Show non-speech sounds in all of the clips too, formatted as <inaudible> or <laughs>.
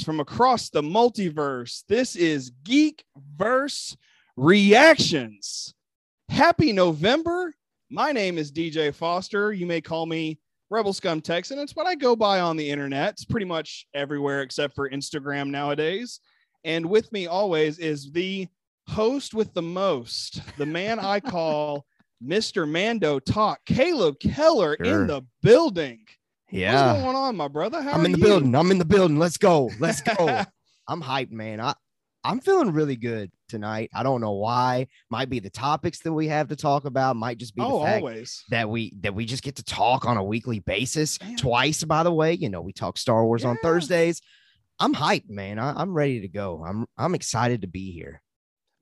From across the multiverse. This is Geek Verse Reactions. Happy November. My name is DJ Foster. You may call me Rebel Scum Texan. It's what I go by on the internet. It's pretty much everywhere except for Instagram nowadays. And with me always is the host with the most, the man I call <laughs> Mr. Mando Talk, Caleb Keller Sure. in the building. What's going on, my brother? How I'm in the you? building. I'm in the building. Let's go. Let's go. <laughs> I'm hyped, man. I I'm feeling really good tonight. I don't know why. Might be the topics that we have to talk about. Might just be oh, the fact always. that we that we just get to talk on a weekly basis. Man. Twice, by the way. You know, we talk Star Wars on Thursdays. I'm hyped, man. I, I'm ready to go. I'm I'm excited to be here.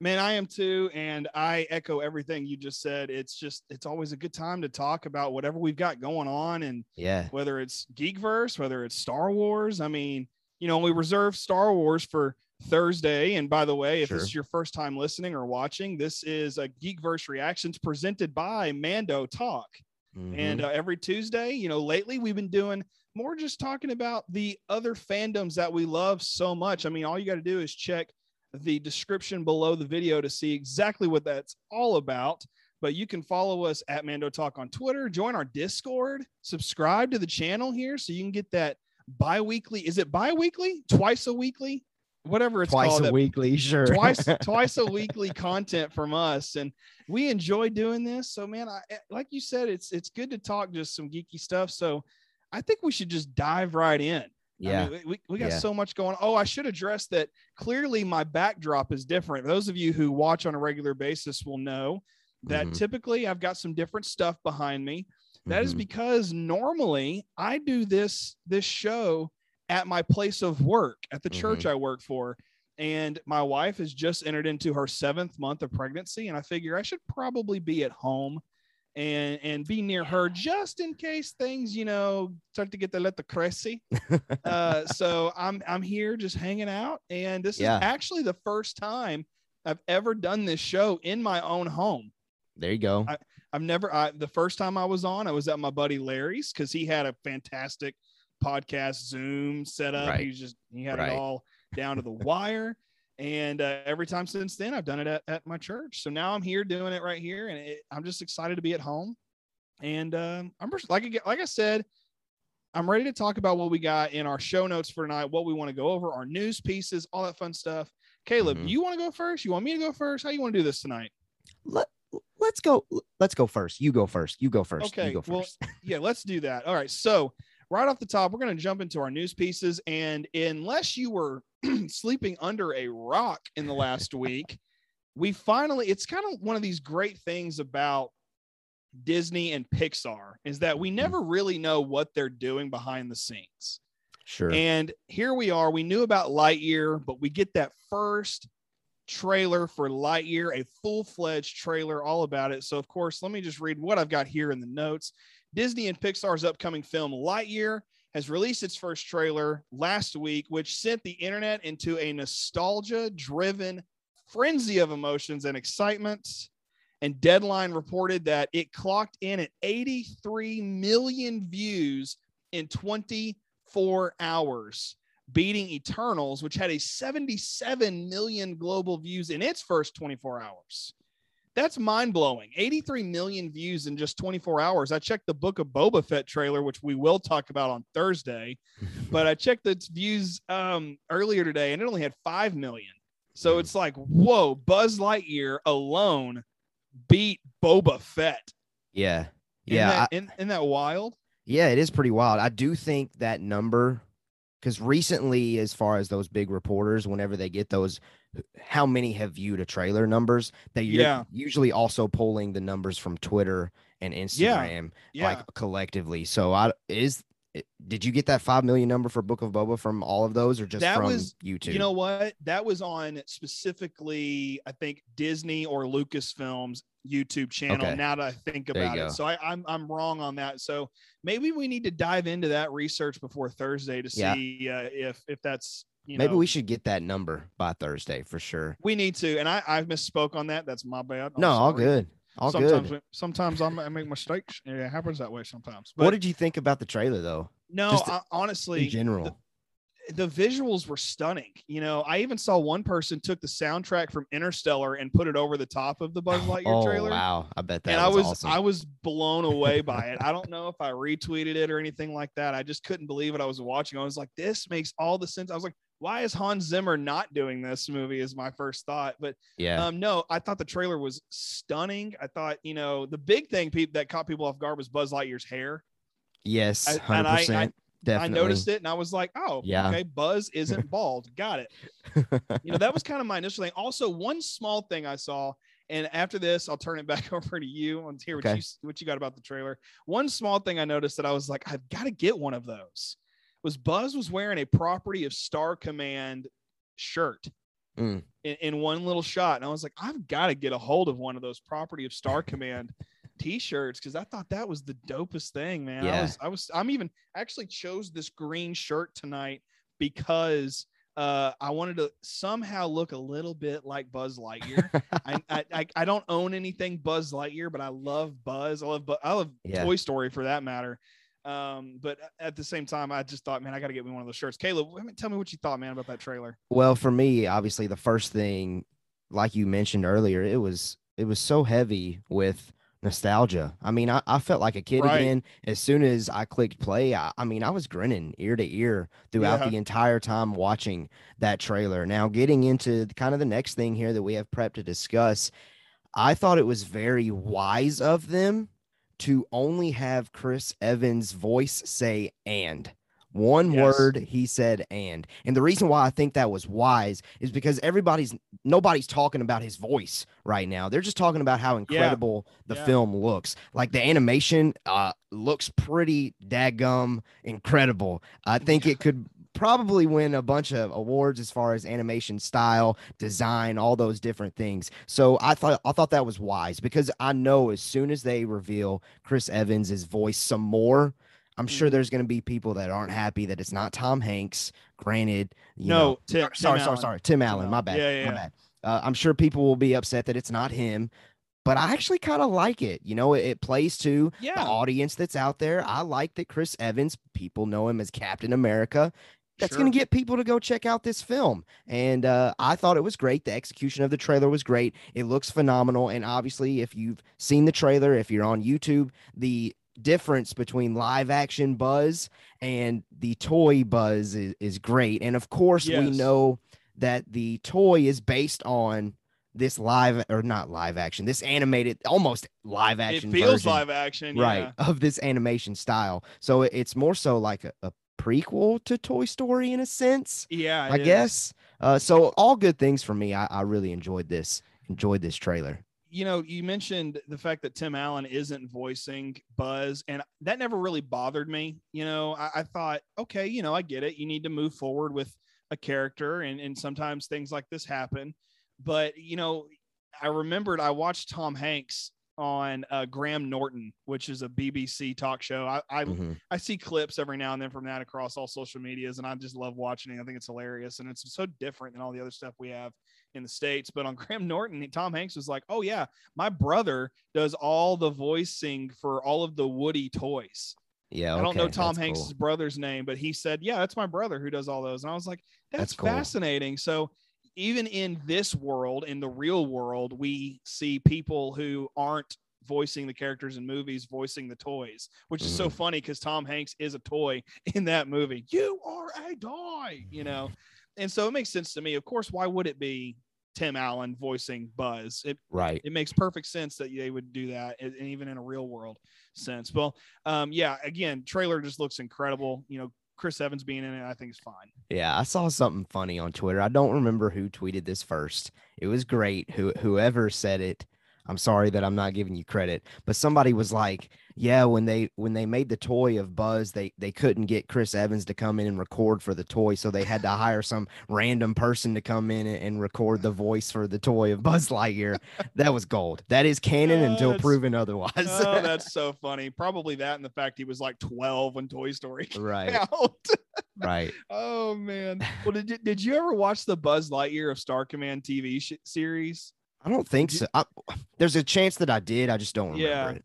Man, I am too. And I echo everything you just said. It's just, it's always a good time to talk about whatever we've got going on. And Yeah. whether it's Geekverse, whether it's Star Wars. I mean, you know, we reserve Star Wars for Thursday. And by the way, if Sure. this is your first time listening or watching, this is a Geekverse Reactions presented by Mando Talk. And Mhm. uh, every Tuesday, you know, lately we've been doing more just talking about the other fandoms that we love so much. I mean, all you got to do is check the description below the video to see exactly what that's all about. But you can follow us at Mando Talk on Twitter, join our Discord, subscribe to the channel here so you can get that bi-weekly. Is it bi-weekly? Twice a weekly? Whatever it's twice called. a weekly, sure. twice <laughs> twice a weekly content from us and we enjoy doing this so man i eh, like you said it's it's good to talk just some geeky stuff so i think we should just dive right in yeah. I mean, we, we got Yeah. so much going oh i should address that clearly my backdrop is different those of you who watch on a regular basis will know that Mhm. typically i've got some different stuff behind me that is Mhm. because normally I do this this show at my place of work at the church I work for. And my wife has just entered into her seventh month of pregnancy, and I figure I should probably be at home and and be near her just in case things, you know, start to get the let the crazy. <laughs> uh, so I'm I'm here just hanging out, and this Yeah. is actually the first time I've ever done this show in my own home. there you go. I've never. I, the first time I was on, I was at my buddy Larry's because he had a fantastic podcast Zoom setup. Right. He was just he had Right. it all down to the wire. And uh, every time since then, I've done it at, at my church. So now I'm here doing it right here, and it, I'm just excited to be at home. And um, I'm just, like I- like I said, I'm ready to talk about what we got in our show notes for tonight, what we want to go over, our news pieces, all that fun stuff. Caleb, Mhm. you want to go first? You want me to go first? How you want to do this tonight? Let, let's go. Let's go first. You go first. You go first. Okay, You go well, first. <laughs> yeah, let's do that. All right. So, right off the top, we're going to jump into our news pieces. And unless you were <clears throat> sleeping under a rock in the last <laughs> week, we finally, it's kind of one of these great things about Disney and Pixar is that we mm-hmm. never really know what they're doing behind the scenes. Sure. And here we are. We knew about Lightyear, but we get that first trailer for Lightyear, a full fledged trailer all about it. So, of course, let me just read what I've got here in the notes. Disney and Pixar's upcoming film Lightyear has released its first trailer last week, which sent the internet into a nostalgia driven frenzy of emotions and excitement. And Deadline reported that it clocked in at 83 million views in 24 hours, beating Eternals, which had a 77 million global views in its first 24 hours. That's mind blowing. 83 million views in just 24 hours. I checked the Book of Boba Fett trailer, which we will talk about on Thursday, <laughs> but I checked its views um, earlier today and it only had 5 million. So Mhm. it's like, whoa, Buzz Lightyear alone beat Boba Fett. yeah. Isn't Yeah. I- that, isn't- isn't that wild? Yeah, it is pretty wild. I do think that number, because recently, as far as those big reporters, whenever they get those, how many have viewed a trailer numbers, they Yeah. usually also pulling the numbers from Twitter and Instagram, Yeah. like collectively. So I is it- did you get that five million number for Book of Boba from all of those, or just That from was- YouTube? You know what? That was on specifically, I think Disney or Lucasfilm's YouTube channel. Okay. Now that I think about go. it, so I, I'm I'm wrong on that. So maybe we need to dive into that research before Thursday to Yeah. see uh, if if that's you know Maybe know, we should get that number by Thursday for sure. we need to. And I I misspoke on that. That's my bad. I'm no, all good. All sometimes good. sometimes I'm, I make mistakes. Yeah, it happens that way sometimes. But what did you think about the trailer though? no, just I, honestly, In general. the visuals were stunning. You know, I even saw one person took the soundtrack from Interstellar and put it over the top of the Buzz Lightyear oh trailer. wow. I bet that and was, I was awesome. I was blown away by it. I don't know if I retweeted it or anything like that. I just couldn't believe what I was watching. I was like, this makes all the sense. I was like, why is Hans Zimmer not doing this movie? Is my first thought. But yeah. um, no, I thought the trailer was stunning. I thought, you know, the big thing pe- that caught people off guard was Buzz Lightyear's hair. yes, I- and I- I- Definitely. I noticed it and I was like, oh, Yeah. okay, Buzz isn't <laughs> bald. Got it. <laughs> You know, that was kind of my initial thing. Also, one small thing I saw, and after this, I'll turn it back <laughs> over to you and hear what Okay. you what you got about the trailer. One small thing I noticed that I was like, I've got to get one of those. Was Buzz was wearing a property of Star Command shirt Mm. in, in one little shot, and I was like, I've got to get a hold of one of those property of Star Command <laughs> t-shirts because I thought that was the dopest thing, man. I was I was I'm even actually chose this green shirt tonight because uh, I wanted to somehow look a little bit like Buzz Lightyear. I, <laughs> I I I don't own anything Buzz Lightyear, but I love Buzz. I love I love Yeah. Toy Story for that matter. Um, but at the same time, I just thought, man, I got to get me one of those shirts. Caleb, tell me what you thought, man, about that trailer. Well, for me, obviously, the first thing, like you mentioned earlier, it was it was so heavy with nostalgia. I mean, I, I felt like a kid Right. again as soon as I clicked play. I, I mean, I was grinning ear to ear throughout Yeah. the entire time watching that trailer. Now, getting into kind of the next thing here that we have prep to discuss, I thought it was very wise of them to only have Chris Evans' voice say and. One Yes. word he said and. And the reason why I think that was wise is because everybody's nobody's talking about his voice right now. They're just talking about how incredible the Yeah. film looks. Like the animation uh looks pretty daggum incredible. I think it could probably win a bunch of awards as far as animation style, design, all those different things. So I thought I thought that was wise because I know as soon as they reveal Chris Evans' voice some more, I'm sure Mhm. there's going to be people that aren't happy that it's not Tom Hanks. Granted, you no, know, Tim, sorry, sorry, Tim sorry, Allen. Tim Allen. My bad. Yeah, yeah, my yeah. bad. Uh, I'm sure people will be upset that it's not him, but I actually kind of like it. You know, it, it plays to the audience that's out there. I like that Chris Evans, people know him as Captain America. That's going to get people to go check out this film. And uh, I thought it was great. The execution of the trailer was great. It looks phenomenal. And obviously, if you've seen the trailer, if you're on YouTube, the difference between live action Buzz and the toy Buzz is, is great. And of course, we know that the toy is based on this live or not live action, this animated, almost live action. it feels version live action. right Yeah. of this animation style so it's more so like a, a prequel to toy story in a sense Yeah, i is. guess uh so all good things for me I, I really enjoyed this enjoyed this trailer you know, you mentioned the fact that Tim Allen isn't voicing Buzz, and that never really bothered me. You know, I, I thought, okay, you know, I get it. You need to move forward with a character, and and sometimes things like this happen. But you know, I remembered I watched Tom Hanks on uh, Graham Norton, which is a BBC talk show. I, I Mhm. I see clips every now and then from that across all social medias, and I just love watching it. I think it's hilarious, and it's so different than all the other stuff we have in the states. But on <laughs> Graham Norton, Tom Hanks was like, "Oh yeah, my brother does all the voicing for all of the Woody toys." yeah I don't know Tom that's Hanks' cool. brother name, but he said, "Yeah, that's my brother who does all those." And I was like, "That's, That's cool. fascinating." So even in this world, in the real world, we see people who aren't voicing the characters in movies voicing the toys which is so Mhm. funny because tom hanks is a toy <laughs> in that movie. You are a toy you know? And so it makes sense to me. Of course why would it be tim allen voicing buzz? It right. it makes perfect sense that they would do that and even in a real world sense. Well um yeah again trailer just looks incredible you know chris evans being in it i think is fine. Yeah i saw something funny on twitter. I don't remember who tweeted this first. It was great. Who whoever said it i'm sorry that i'm not giving you credit but somebody was like yeah when they when they made the toy of buzz they they couldn't get chris evans to come in and record for the toy so they had to hire some random person to come in and, and record the voice for the toy of buzz lightyear <laughs> that was gold that is canon Oh, until proven otherwise oh <laughs> that's so funny probably that and the fact he was like 12 when toy story came right out <laughs> right oh man well did you, did you ever watch the buzz lightyear of star command tv sh- series I don't think so. I, there's a chance that I did. I just don't remember Yeah. it.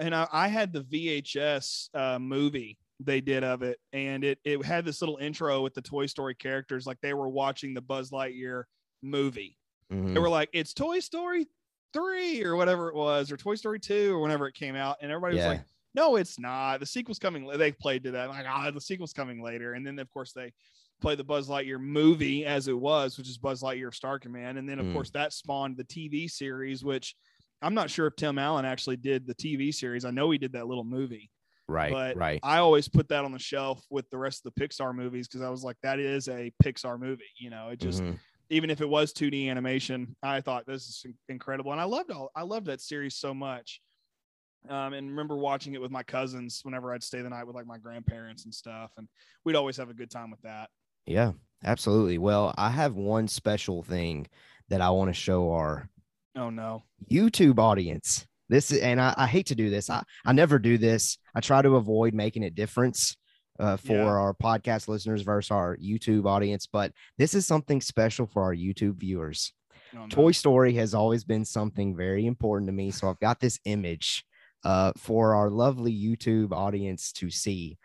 And I, I had the VHS uh, movie they did of it, and it it had this little intro with the Toy Story characters, like they were watching the Buzz Lightyear movie. Mhm. They were like, "It's Toy Story three or whatever it was, or Toy Story two or whenever it came out," and everybody Yeah. was like, "No, it's not. The sequel's coming." They played to that, like, "Ah, the sequel's coming later," and then of course they played the Buzz Lightyear movie as it was, which is Buzz Lightyear Star Command, and then of Mm. course that spawned the TV series, which I'm not sure if Tim Allen actually did the TV series. I know he did that little movie, right, but right. I always put that on the shelf with the rest of the Pixar movies because I was like, that is a Pixar movie. You know, it just Mhm. even if it was 2D animation, I thought this is incredible, and I loved all I loved that series so much. Um, and remember watching it with my cousins whenever I'd stay the night with like my grandparents and stuff, and we'd always have a good time with that. Yeah, absolutely. Well, I have one special thing that I want to show our Oh no, YouTube audience. This is, and I, I hate to do this. I, I never do this. I try to avoid making a difference uh, for Yeah. our podcast listeners versus our YouTube audience, but this is something special for our YouTube viewers. oh, no. Toy Story has always been something very important to me. So I've got this image uh, for our lovely YouTube audience to see.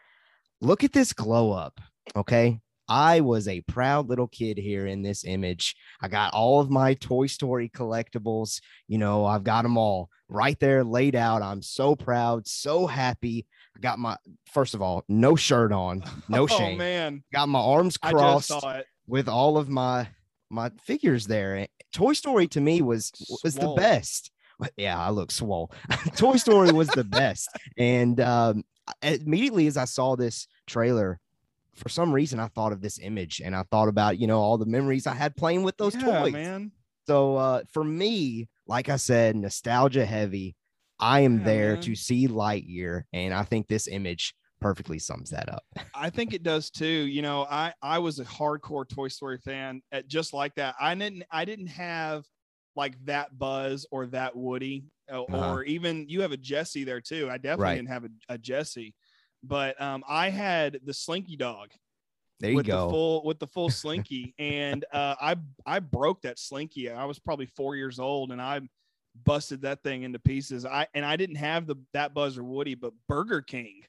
Look at this glow up. Okay. I was a proud little kid here in this image. I got all of my Toy Story collectibles. You know, I've got them all right there laid out. I'm so proud, so happy. I got my, first of all, no shirt on, <laughs> no oh shame. man, Got my arms crossed with all of my my figures there. Toy Story to me was was the best. Yeah, I look swole. <laughs> Toy Story was the best. And um, immediately as I saw this trailer, for some reason I thought of this image and I thought about, you know, all the memories I had playing with those Yeah, toys. man. So uh, for me, like I said, nostalgia heavy. I am Yeah, there man. to see Lightyear, and I think this image perfectly sums that up. <laughs> I think it does too. You know, I I was a hardcore Toy Story fan at just like that. I didn't I didn't have like that Buzz or that Woody uh, or Uh-huh. even you have a Jesse there too. I definitely Right. didn't have a, a Jesse, but um I had the Slinky dog There you with go. the full with the full <laughs> Slinky and uh I I broke that Slinky. I was probably 4 years old and I busted that thing into pieces. I and I didn't have the that Buzzer Woody, but Burger King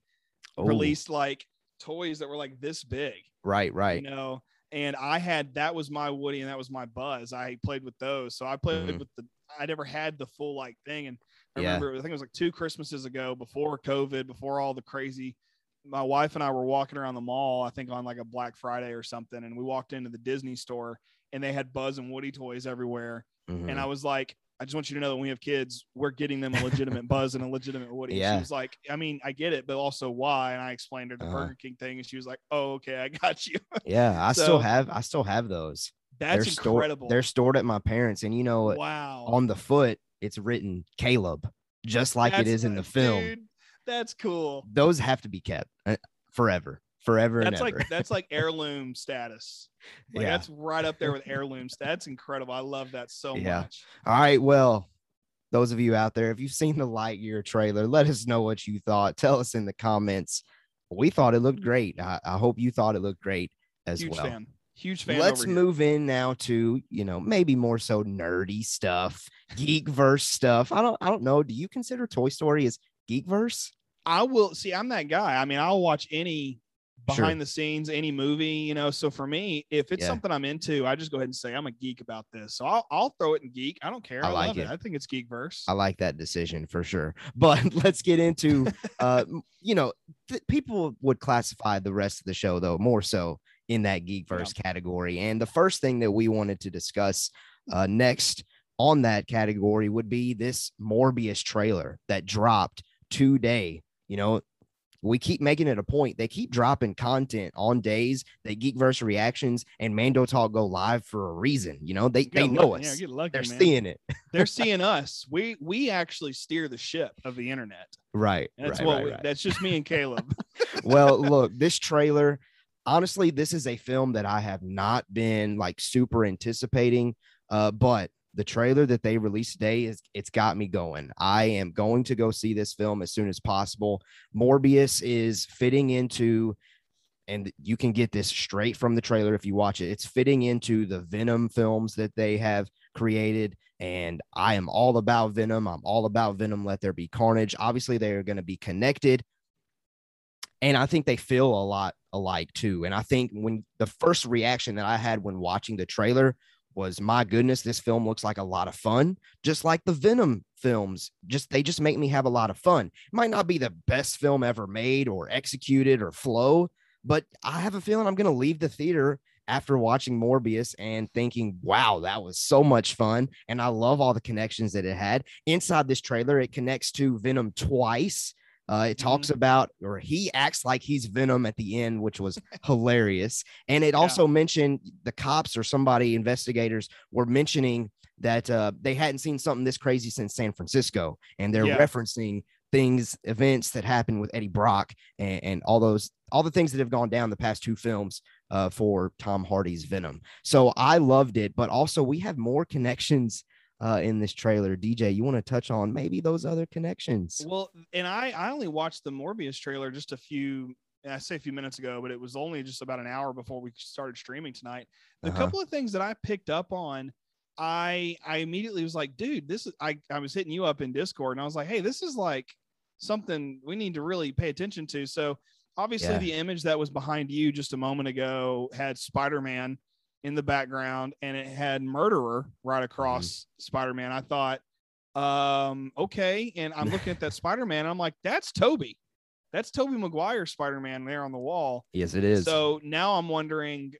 Oh, released like toys that were like this big right, right. you know and i had that was my woody and that was my buzz i played with those so i played Mhm. with the i never had the full like thing and i Yeah. remember i think it was like two christmases ago before covid before all the crazy my wife and i were walking around the mall i think on like a black friday or something and we walked into the disney store and they had buzz and woody toys everywhere Mhm. and I was like, I just want you to know that when we have kids, we're getting them a legitimate <laughs> Buzz and a legitimate Woody. Yeah. She was like, I mean, I get it, but also why? And I explained her the Uh-huh. Burger King thing, and she was like, Oh, okay, I got you. <laughs> Yeah, I So- still have I still have those. That's they're stored incredible. they're stored at my parents and you know wow. on the foot it's written Caleb just like it That's- is in the film. dude, that's cool. Those have to be kept uh, forever. Forever That's and ever. like that's like <laughs> heirloom status. Like yeah. that's right up there with heirlooms. That's incredible. I love that so Yeah. much. All right, well, those of you out there if you've seen the Lightyear trailer, let us know what you thought. Tell us in the comments. We thought it looked great. I, I hope you thought it looked great as Huge well. fan. Huge fan. Let's over here. move in now to, you know, maybe more so nerdy stuff, geekverse stuff. I don't I don't know. Do you consider Toy Story as geekverse? I will see. I'm that guy. I mean, I'll watch any Sure. behind the scenes, any movie, you know. So for me, if it's Yeah. something I'm into, I just go ahead and say I'm a geek about this. So I'll, I'll throw it in geek. I don't care. I I, like love it. it. I think it's geek verse. I like that decision for sure. <laughs> But let's get into <laughs> uh you know, th- people would classify the rest of the show though more so in that geekverse category. And the first thing that we wanted to discuss uh next on that category would be this Morbius trailer that dropped today. You know, we keep making it a point. They keep dropping content on days that Geekverse reactions and Mando Talk go live for a reason. You know, they You they know Yeah, us. get lucky, They're man. seeing it. They're <laughs> seeing us. We we actually steer the ship of the internet. Right. That's right, what. right, we, right. That's just me and Caleb. <laughs> well, look, this trailer, honestly, this is a film that I have not been like super anticipating. Uh, but the trailer that they released today is it's got me going. I am going to go see this film as soon as possible. Morbius is fitting into and you can get this straight from the trailer if you watch it. It's fitting into the Venom films that they have created. And I am all about Venom. I'm all about Venom. Let there be carnage. Obviously, they are going to be connected. And I think they feel a lot alike too. And I think when the first reaction that I had when watching the trailer was, my goodness, this film looks like a lot of fun, just like the Venom films. Just they just make me have a lot of fun. It might not be the best film ever made or executed or flow, but I have a feeling I'm going to leave the theater after watching Morbius and thinking, wow, that was so much fun. And I love all the connections that it had. Inside this trailer, it connects to Venom twice. Uh, it talks Mhm. about, or he acts like he's Venom at the end, which was <laughs> hilarious. And it Yeah. also mentioned the cops or somebody, investigators were mentioning that uh, they hadn't seen something this crazy since San Francisco. And they're Yeah. referencing things, events that happened with Eddie Brock and, and all those, all the things that have gone down the past two films uh, for Tom Hardy's Venom. So I loved it, but also we have more connections uh, in this trailer. DJ, you want to touch on maybe those other connections? Well, and I I only watched the Morbius trailer just a few I say a few minutes ago, but it was only just about an hour before we started streaming tonight. The Uh-huh. couple of things that I picked up on, I I immediately was like, dude, this is I I was hitting you up in Discord and I was like, hey, this is like something we need to really pay attention to. So obviously Yeah. the image that was behind you just a moment ago had Spider-Man in the background and it had murderer right across Spider-Man. I thought, um, okay. And I'm looking at that <laughs> Spider-Man. And I'm like, that's Tobey. That's Tobey Maguire Spider-Man there on the wall. Yes, it is. So now I'm wondering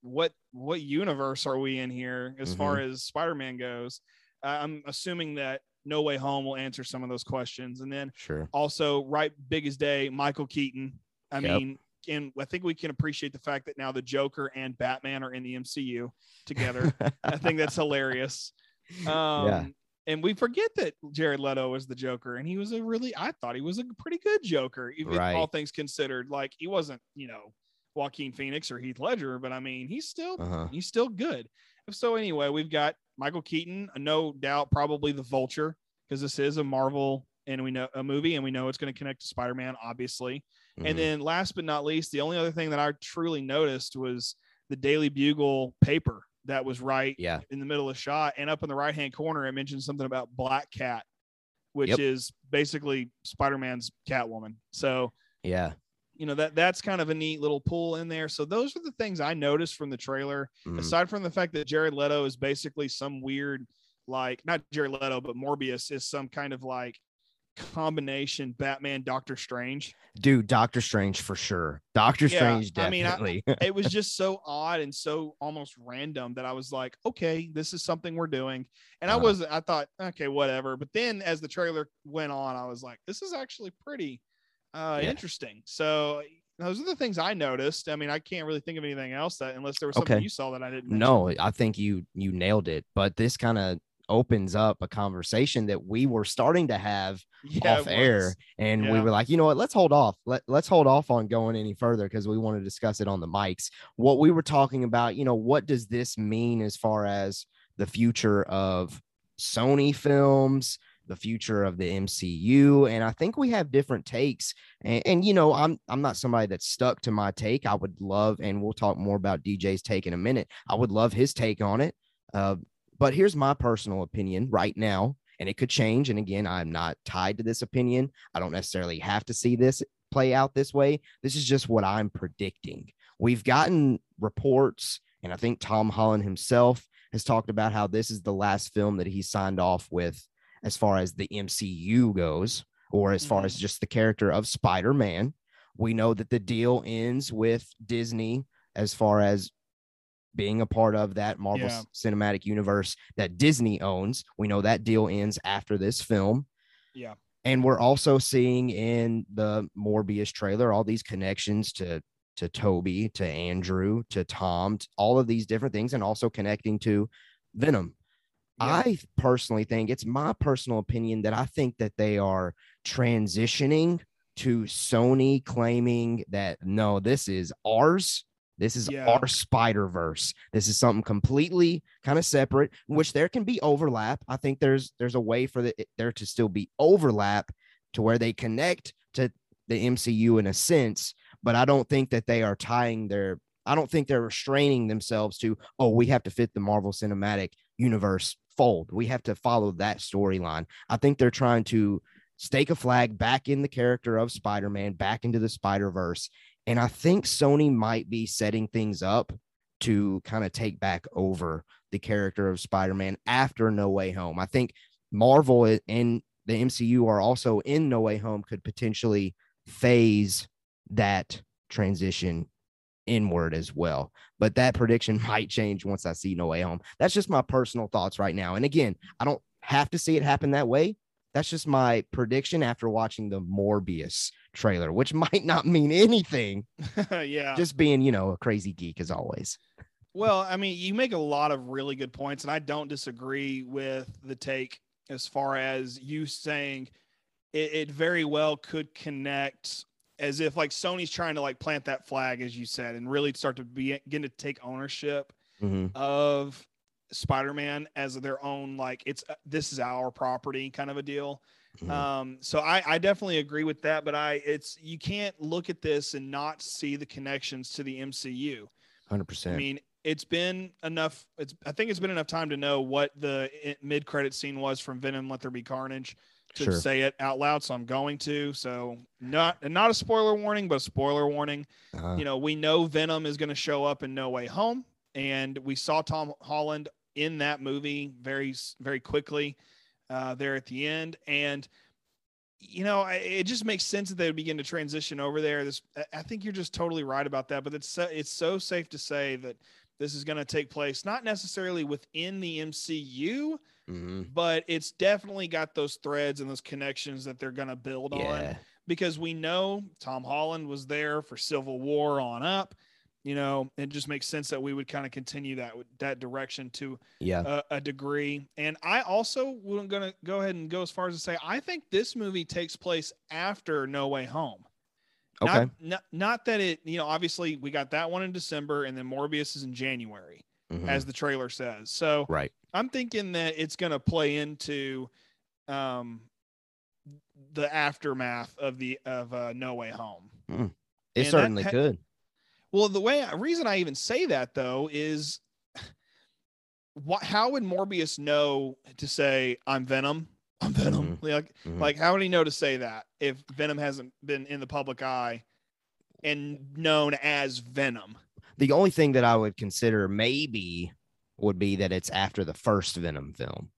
what what universe are we in here as far Mm-hmm. as Spider-Man goes? Uh, I'm assuming that No Way Home will answer some of those questions, and then sure. also right big as day, Michael Keaton. I Yep. mean, and I think we can appreciate the fact that now the Joker and Batman are in the MCU together. <laughs> I think that's hilarious. <laughs> Um, Yeah. And we forget that Jared Leto was the Joker, and he was a really, I thought he was a pretty good Joker, even Right. all things considered. Like he wasn't, you know, Joaquin Phoenix or Heath Ledger, but I mean, he's still, uh-huh. he's still good. So anyway, we've got Michael Keaton, no doubt, probably the Vulture, because this is a Marvel and we know a movie, and we know it's going to connect to Spider-Man, obviously. Mhm. And then last but not least, the only other thing that I truly noticed was the Daily Bugle paper that was right yeah, in the middle of the shot. And up in the right hand corner, i mentioned something about Black Cat, which Yep. is basically Spider Man's Catwoman. So, yeah. you know, that that's kind of a neat little pull in there. So those are the things I noticed from the trailer. mhm. Aside from the fact that Jared Leto is basically some weird, like not Jared Leto, but Morbius is some kind of like combination Batman Doctor Strange. Dude, Doctor Strange for sure. Doctor Yeah, Strange I mean, I- definitely. it was <laughs> just so odd and so almost random that I was like, okay, this is something we're doing. And I Uh-huh. was, I thought, okay, whatever. But then as the trailer went on, I was like, this is actually pretty uh, Yeah. interesting. So those are the things I noticed. I mean, I can't really think of anything else that, unless there was something Okay. you saw that I didn't. mention. no, I think you you nailed it. But this kind of opens up a conversation that we were starting to have Yeah, off air and we were like you know what? Let's hold off. Let, let's hold off on going any further because we want to discuss it on the mics. What we were talking about you know what does this mean as far as the future of sony films the future of the mcu and i think we have different takes and, and you know i'm i'm not somebody that's stuck to my take. I would love and we'll talk more about dj's take in a minute i would love his take on it uh, but here's my personal opinion right now and it could change. And again, I'm not tied to this opinion. I don't necessarily have to see this play out this way. This is just what I'm predicting. We've gotten reports, and I think Tom Holland himself has talked about how this is the last film that he signed off with as far as the MCU goes, or as far Mhm. as just the character of Spider Man. We know that the deal ends with Disney as far as being a part of that Marvel Yeah. Cinematic Universe that Disney owns. We know that deal ends after this film. Yeah. And we're also seeing in the Morbius trailer all these connections to to Tobey, to Andrew, to Tom, t- all of these different things, and also connecting to Venom. Yeah. I personally think it's my personal opinion that I think that they are transitioning to Sony claiming that no, this is ours. This is Yeah. our Spider Verse. This is something completely kind of separate, which there can be overlap. I think there's there's a way for the, there to still be overlap to where they connect to the MCU in a sense, but I don't think that they are tying their I don't think they're restraining themselves to, oh, we have to fit the Marvel Cinematic Universe fold. We have to follow that storyline. I think they're trying to stake a flag back in the character of Spider Man, back into the Spider Verse. And I think Sony might be setting things up to kind of take back over the character of Spider Man after No Way Home. I think Marvel and the MCU are also in No Way Home could potentially phase that transition inward as well. But that prediction <laughs> might change once I see No Way Home. That's just my personal thoughts right now. And again, I don't have to see it happen that way. That's just my prediction after watching the Morbius trailer, which <laughs> might not mean anything. <laughs> yeah. Just being, you know, a crazy geek as always. Well, I mean, you make a lot of really good points, and I don't disagree with the take as far as you saying it, it very well could connect as if like Sony's trying to like plant that flag, as you said, and really start to be begin to take ownership mm-hmm. of Spider-Man as their own, like it's uh, this is our property kind of a deal. Mhm. Um, so I, I definitely agree with that, but I it's you can't look at this and not see the connections to the MCU. 100%. I mean, it's been enough. It's I think it's been enough time to know what the mid credit scene was from Venom: Let There Be Carnage to Sure. say it out loud. So I'm going to. So not not a spoiler warning, but a spoiler warning. Uh, You know, we know Venom is going to show up in No Way Home, and we saw Tom Holland in that movie very very quickly uh, there at the end, and. You know, I- it just makes sense that they would begin to transition over there. This, I- think you're just totally right about that. But it's so, it's so safe to say that this is going to take place not necessarily within the MCU, mhm. but it's definitely got those threads and those connections that they're going to build on because we know Tom Holland was there for Civil War on up. You know, it just makes sense that we would kind of continue that that direction to Yeah. a, a degree. And I also am going to go ahead and go as far as to say I think this movie takes place after No Way Home. Okay. Not, not, not that it, you know, obviously we got that one in December and then Morbius is in January, Mhm. as the trailer says. So right. I'm thinking that it's going to play into um, the aftermath of the of uh, No Way Home. It and certainly could. Well, the way reason I even say that though is, what? How would Morbius know to say I'm Venom? I'm Venom. Like, Mhm. like how would he know to say that if Venom hasn't been in the public eye and known as Venom? The only thing that I would consider maybe would be that it's after the first Venom film.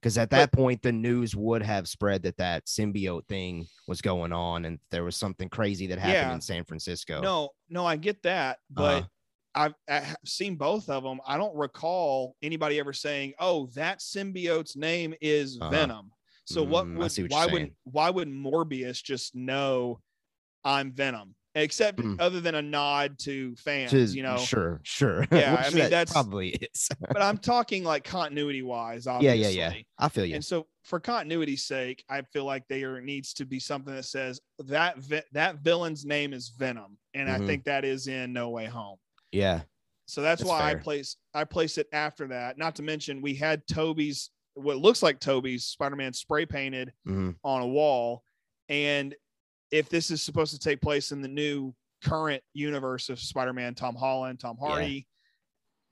Because at that point, the news would have spread that that symbiote thing was going on and there was something crazy that happened Yeah. in San Francisco. No, no, I get that, but Uh-huh. I've, I've seen both of them. I don't recall anybody ever saying, "Oh, that symbiote's name is Uh-huh. Venom." So what Mm, I would what why would why would Morbius just know I'm Venom? Except Mm. other than a nod to fans, you know. sure, sure. <laughs> Yeah, I mean, that that's- probably is. <laughs> But I'm talking like continuity wise, yeah, obviously. yeah, yeah. yeah. I feel you. And so, for continuity's sake, I feel like there needs to be something that says that vi- that villain's name is Venom, and I Mhm. think that is in No Way Home. Yeah. So that's, That's why I place I place it after that. Not to mention we had Tobey's what looks like Tobey's Spider-Man spray painted Mhm. on a wall, and if this is supposed to take place in the new current universe of Spider-Man, Tom Holland, Tom Yeah. Hardy,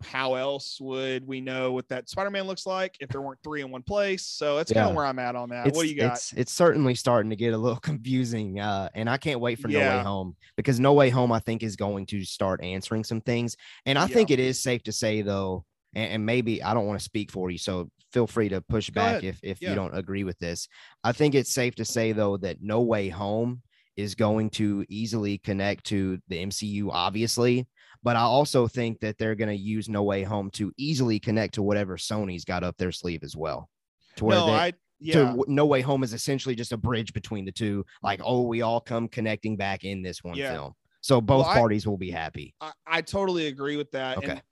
how else would we know what that Spider-Man looks like if there weren't three in one place? So that's kind of where I'm at on that. It's, what do you got? It's, it's certainly starting to get a little <laughs> confusing. Uh, and I can't wait for No Way Home because No Way Home, I think, is going to start answering some things. And I Yeah. think it is safe to say, though, and, and maybe I don't want to speak for you. So feel free to push Go back ahead. if, if Yeah. you don't agree with this. I think it's safe to say, though, that No Way Home is going to easily connect to the MCU, obviously. But I also think that they're going to use No Way Home to easily connect to whatever Sony's got up their sleeve as well. To where no, they, I yeah. w- No Way Home is essentially just a bridge between the two. Like, oh, we all come connecting back in this one Yeah. film. So both Well, I- parties will be happy. I, I totally agree with that. Okay. And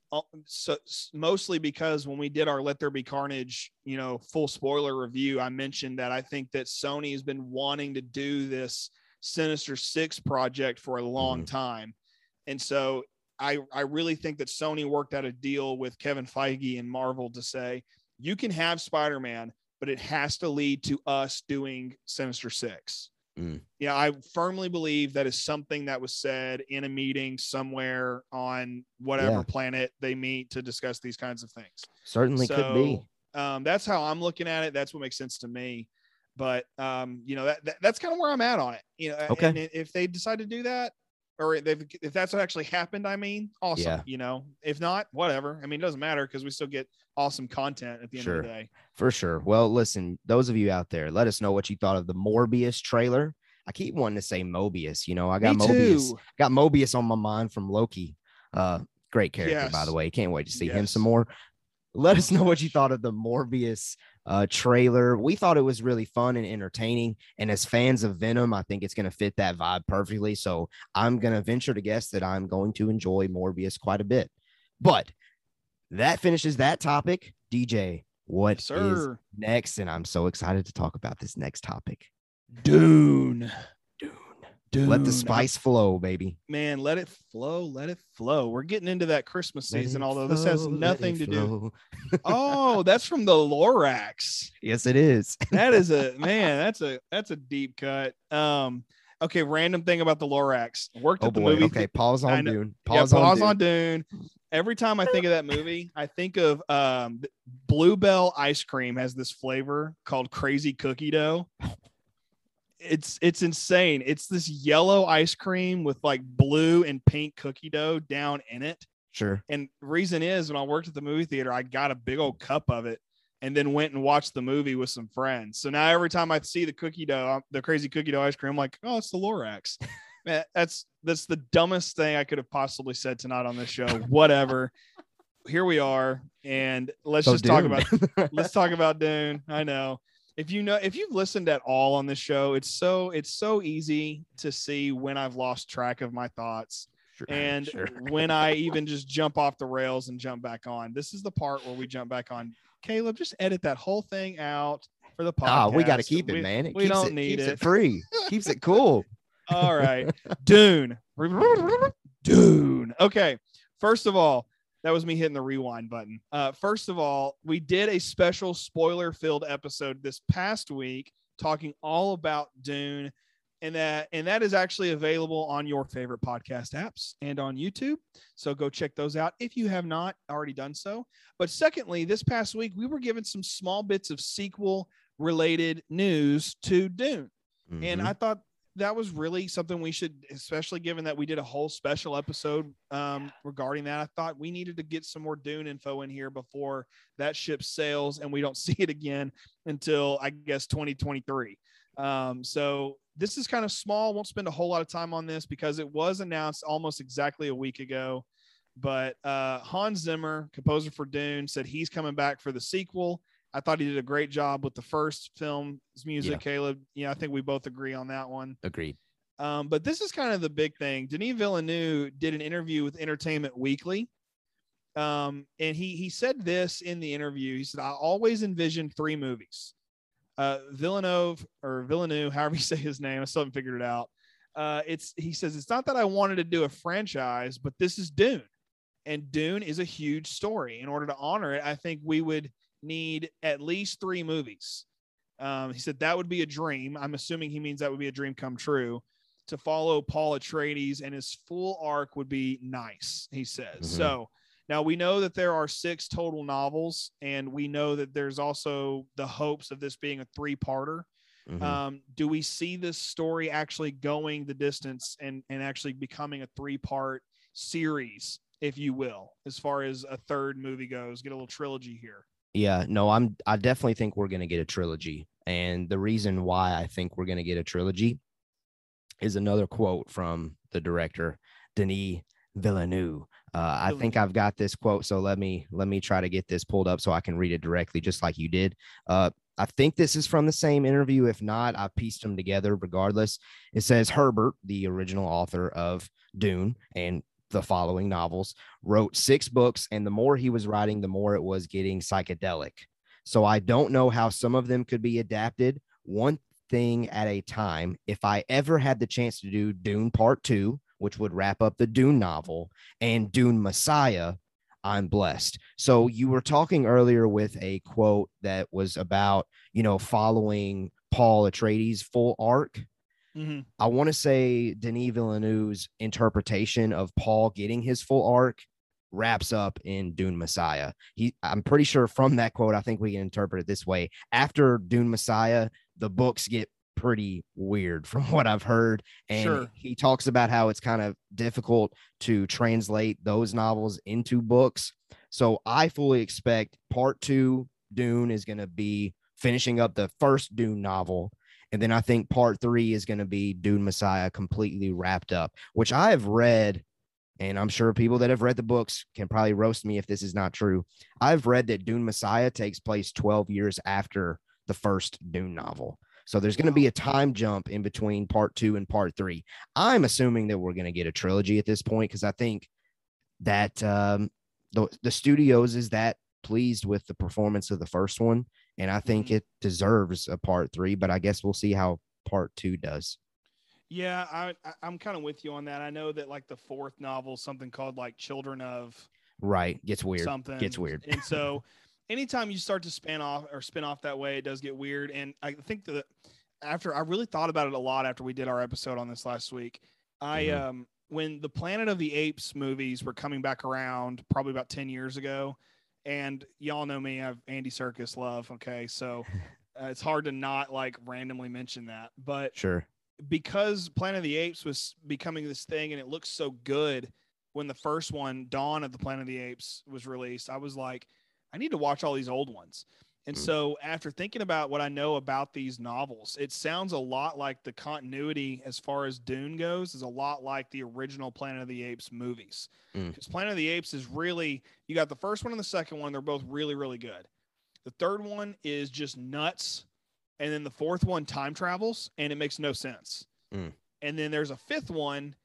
so mostly because when we did our Let There Be Carnage, you know, full spoiler review, I mentioned that I think that Sony has been wanting to do this Sinister Six project for a long Mhm. time. And so I, I really think that Sony worked out a deal with Kevin Feige and Marvel to say, you can have Spider-Man, but it has to lead to us doing Sinister Six. Mm. Yeah, I firmly believe that is something that was said in a meeting somewhere on whatever Yeah. planet they meet to discuss these kinds of things. Certainly could be. Um, that's how I'm looking at it. That's what makes sense to me. But um, you know that, that that's kind of where I'm at on it. You know, Okay. and if they decide to do that, or if, if that's what actually happened, I mean, awesome. Yeah. You know, if not, whatever. I mean, it doesn't matter because we still get awesome content at the end of the day. For sure. Well, listen, those of you out there, let us know what you thought of the Morbius trailer. I keep wanting to say Mobius. You know, I got Me Mobius. too. Got Mobius on my mind from Loki. Uh, great character, by the way. Can't wait to see him some more. Let us know what you thought of the Morbius uh, trailer. We thought it was really fun and entertaining. And as fans of Venom, I think it's going to fit that vibe perfectly. So I'm going to venture to guess that I'm going to enjoy Morbius quite a bit. But that finishes that topic. DJ, what is Sir. next? And I'm so excited to talk about this next topic. Dune. Dune. Let the spice flow, baby. man, let it flow, let it flow. We're getting into that Christmas Let season, although this has nothing to do. <laughs> Oh, that's from the Lorax. Yes, it is. <laughs> That is a man, that's a that's a deep cut. Um, okay, random thing about the Lorax. Worked Oh at the boy. movie. Okay, pause on Dune. yeah, Pause, pause on, on Dune. Dune. Every time I think of that movie, I think of um Bluebell ice cream has this flavor called crazy cookie dough. It's it's insane. It's this yellow ice cream with like blue and pink cookie dough down in it. Sure. And reason is when I worked at the movie theater, I got a big old cup of it and then went and watched the movie with some friends. So now every time I see the cookie dough, the crazy cookie dough ice cream, I'm like, oh, it's the Lorax. Man, <laughs> eh, that's that's the dumbest thing I could have possibly said tonight on this show. Whatever. Here we are, and let's So just talk about let's talk about Dune. I know. If you know if you've listened at all on this show, it's so it's so easy to see when I've lost track of my thoughts Sure, <laughs> and sure. when I even just jump off the rails and jump back on. This is the part where we jump back on. Caleb, just edit that whole thing out for the podcast. Ah, we got to keep it, We- man. It we keeps don't it, need keeps it. free. <laughs> keeps it cool. All right. <laughs> Dune. Dune. Okay. First of all, that was me hitting the rewind button. Uh, first of all, we did a special spoiler filled episode this past week talking all about Dune. And that and that is actually available on your favorite podcast apps and on YouTube. So go check those out if you have not already done so. But secondly, this past week we were given some small bits of sequel related news to Dune. And Mhm. I thought that was really something we should, especially given that we did a whole special episode um, regarding that. I thought we needed to get some more Dune info in here before that ship sails and we don't <laughs> see it again until I guess 2023. Um, so this is kind of small. Won't spend a whole lot of time on this because it was announced almost exactly a week ago. But uh, Hans Zimmer, composer for Dune, said he's coming back for the sequel. I thought he did a great job with the first film's music, Yeah. Caleb. Yeah, I think we both agree on that one. Agreed. Um, but this is kind of the big thing. Denis Villeneuve did an interview with Entertainment Weekly. Um, and he he said this in the interview. He said, I always envisioned three movies. Uh, Villeneuve or Villeneuve, <laughs> however you say his name, I still haven't figured it out. Uh, it's he says it's not that I wanted to do a franchise, but this is Dune, and Dune is a huge story. In order to honor it, I think we would need at least three movies. Um, he said that would be a dream. I'm assuming he means that would be a dream come true. To follow Paul Atreides and his full arc would be nice. He says Mhm. so. Now we know that there are six total novels, and we know that there's also the hopes of this being a three-parter. Mhm. Um, do we see this story actually going the distance and and actually becoming a three-part series, if you will, as far as a third movie goes? Get a little trilogy here. Yeah, no, I'm I definitely think we're gonna get a trilogy. And the reason why I think we're gonna get a trilogy is another quote from the director, Denis Villeneuve. Uh, I think I've got this quote, so let me let me try to get this pulled up so I can read it directly, just like you did. Uh, I think this is from the same interview. If not, I pieced them together. Regardless, it says Herbert, the original author of Dune and the following novels, wrote six books, and the more he was writing, the more it was getting psychedelic. So I don't know how some of them could be adapted one thing at a time. If I ever had the chance to do Dune Part Two, which would wrap up the Dune novel, and Dune Messiah, I'm blessed. So you were talking earlier with a quote that was about, you know, following Paul Atreides' full arc. Mhm. I want to say Denis Villeneuve's interpretation of Paul getting his full arc wraps up in Dune Messiah. He, I'm pretty sure from that quote, I think we can interpret it this way: after Dune Messiah, the books get pretty weird <laughs> from what I've heard, and Sure. he talks about how it's kind of difficult to translate those novels into books. So I fully expect Part Two Dune is going to be finishing up the first Dune novel. And then I think part three is going to be Dune Messiah completely wrapped up, which I have read. And I'm sure people that have read the books can probably roast me if this is not true. I've read that Dune Messiah takes place 12 years after the first Dune novel. So there's going to be a time jump in between part two and part three. I'm assuming that we're going to get a trilogy at this point because I think that um, the, the studios is that pleased with the performance of the first one and I think Mhm. it deserves a part three. But I guess we'll see how part two does. Yeah, I, I'm kind of with you on that. I know that like the fourth novel, something called like Children of Right, gets weird. something Gets weird. And so <laughs> anytime you start to spin off or spin off that way, it does get weird. And I think that after I really thought about it a lot after we did our episode on this last week, I Mhm. um when the Planet of the Apes movies were coming back around probably about 10 years ago, and y'all know me, I have Andy Serkis love. Okay. So <laughs> uh, it's hard to not like randomly mention that. But Sure. because Planet of the Apes was becoming this thing and it looks so good when the first one, Dawn of the Planet of the Apes, was released, I was like, I need to watch all these old ones. And Mm. so after thinking about what I know about these novels, it sounds a lot like the continuity as far as Dune goes is a lot like the original Planet of the Apes movies. Mm. Because Planet of the Apes is really you got the first one and the second one, they're both really, really good. The third one is just nuts. And then the fourth one time travels and it makes no sense. Mm. And then there's a fifth one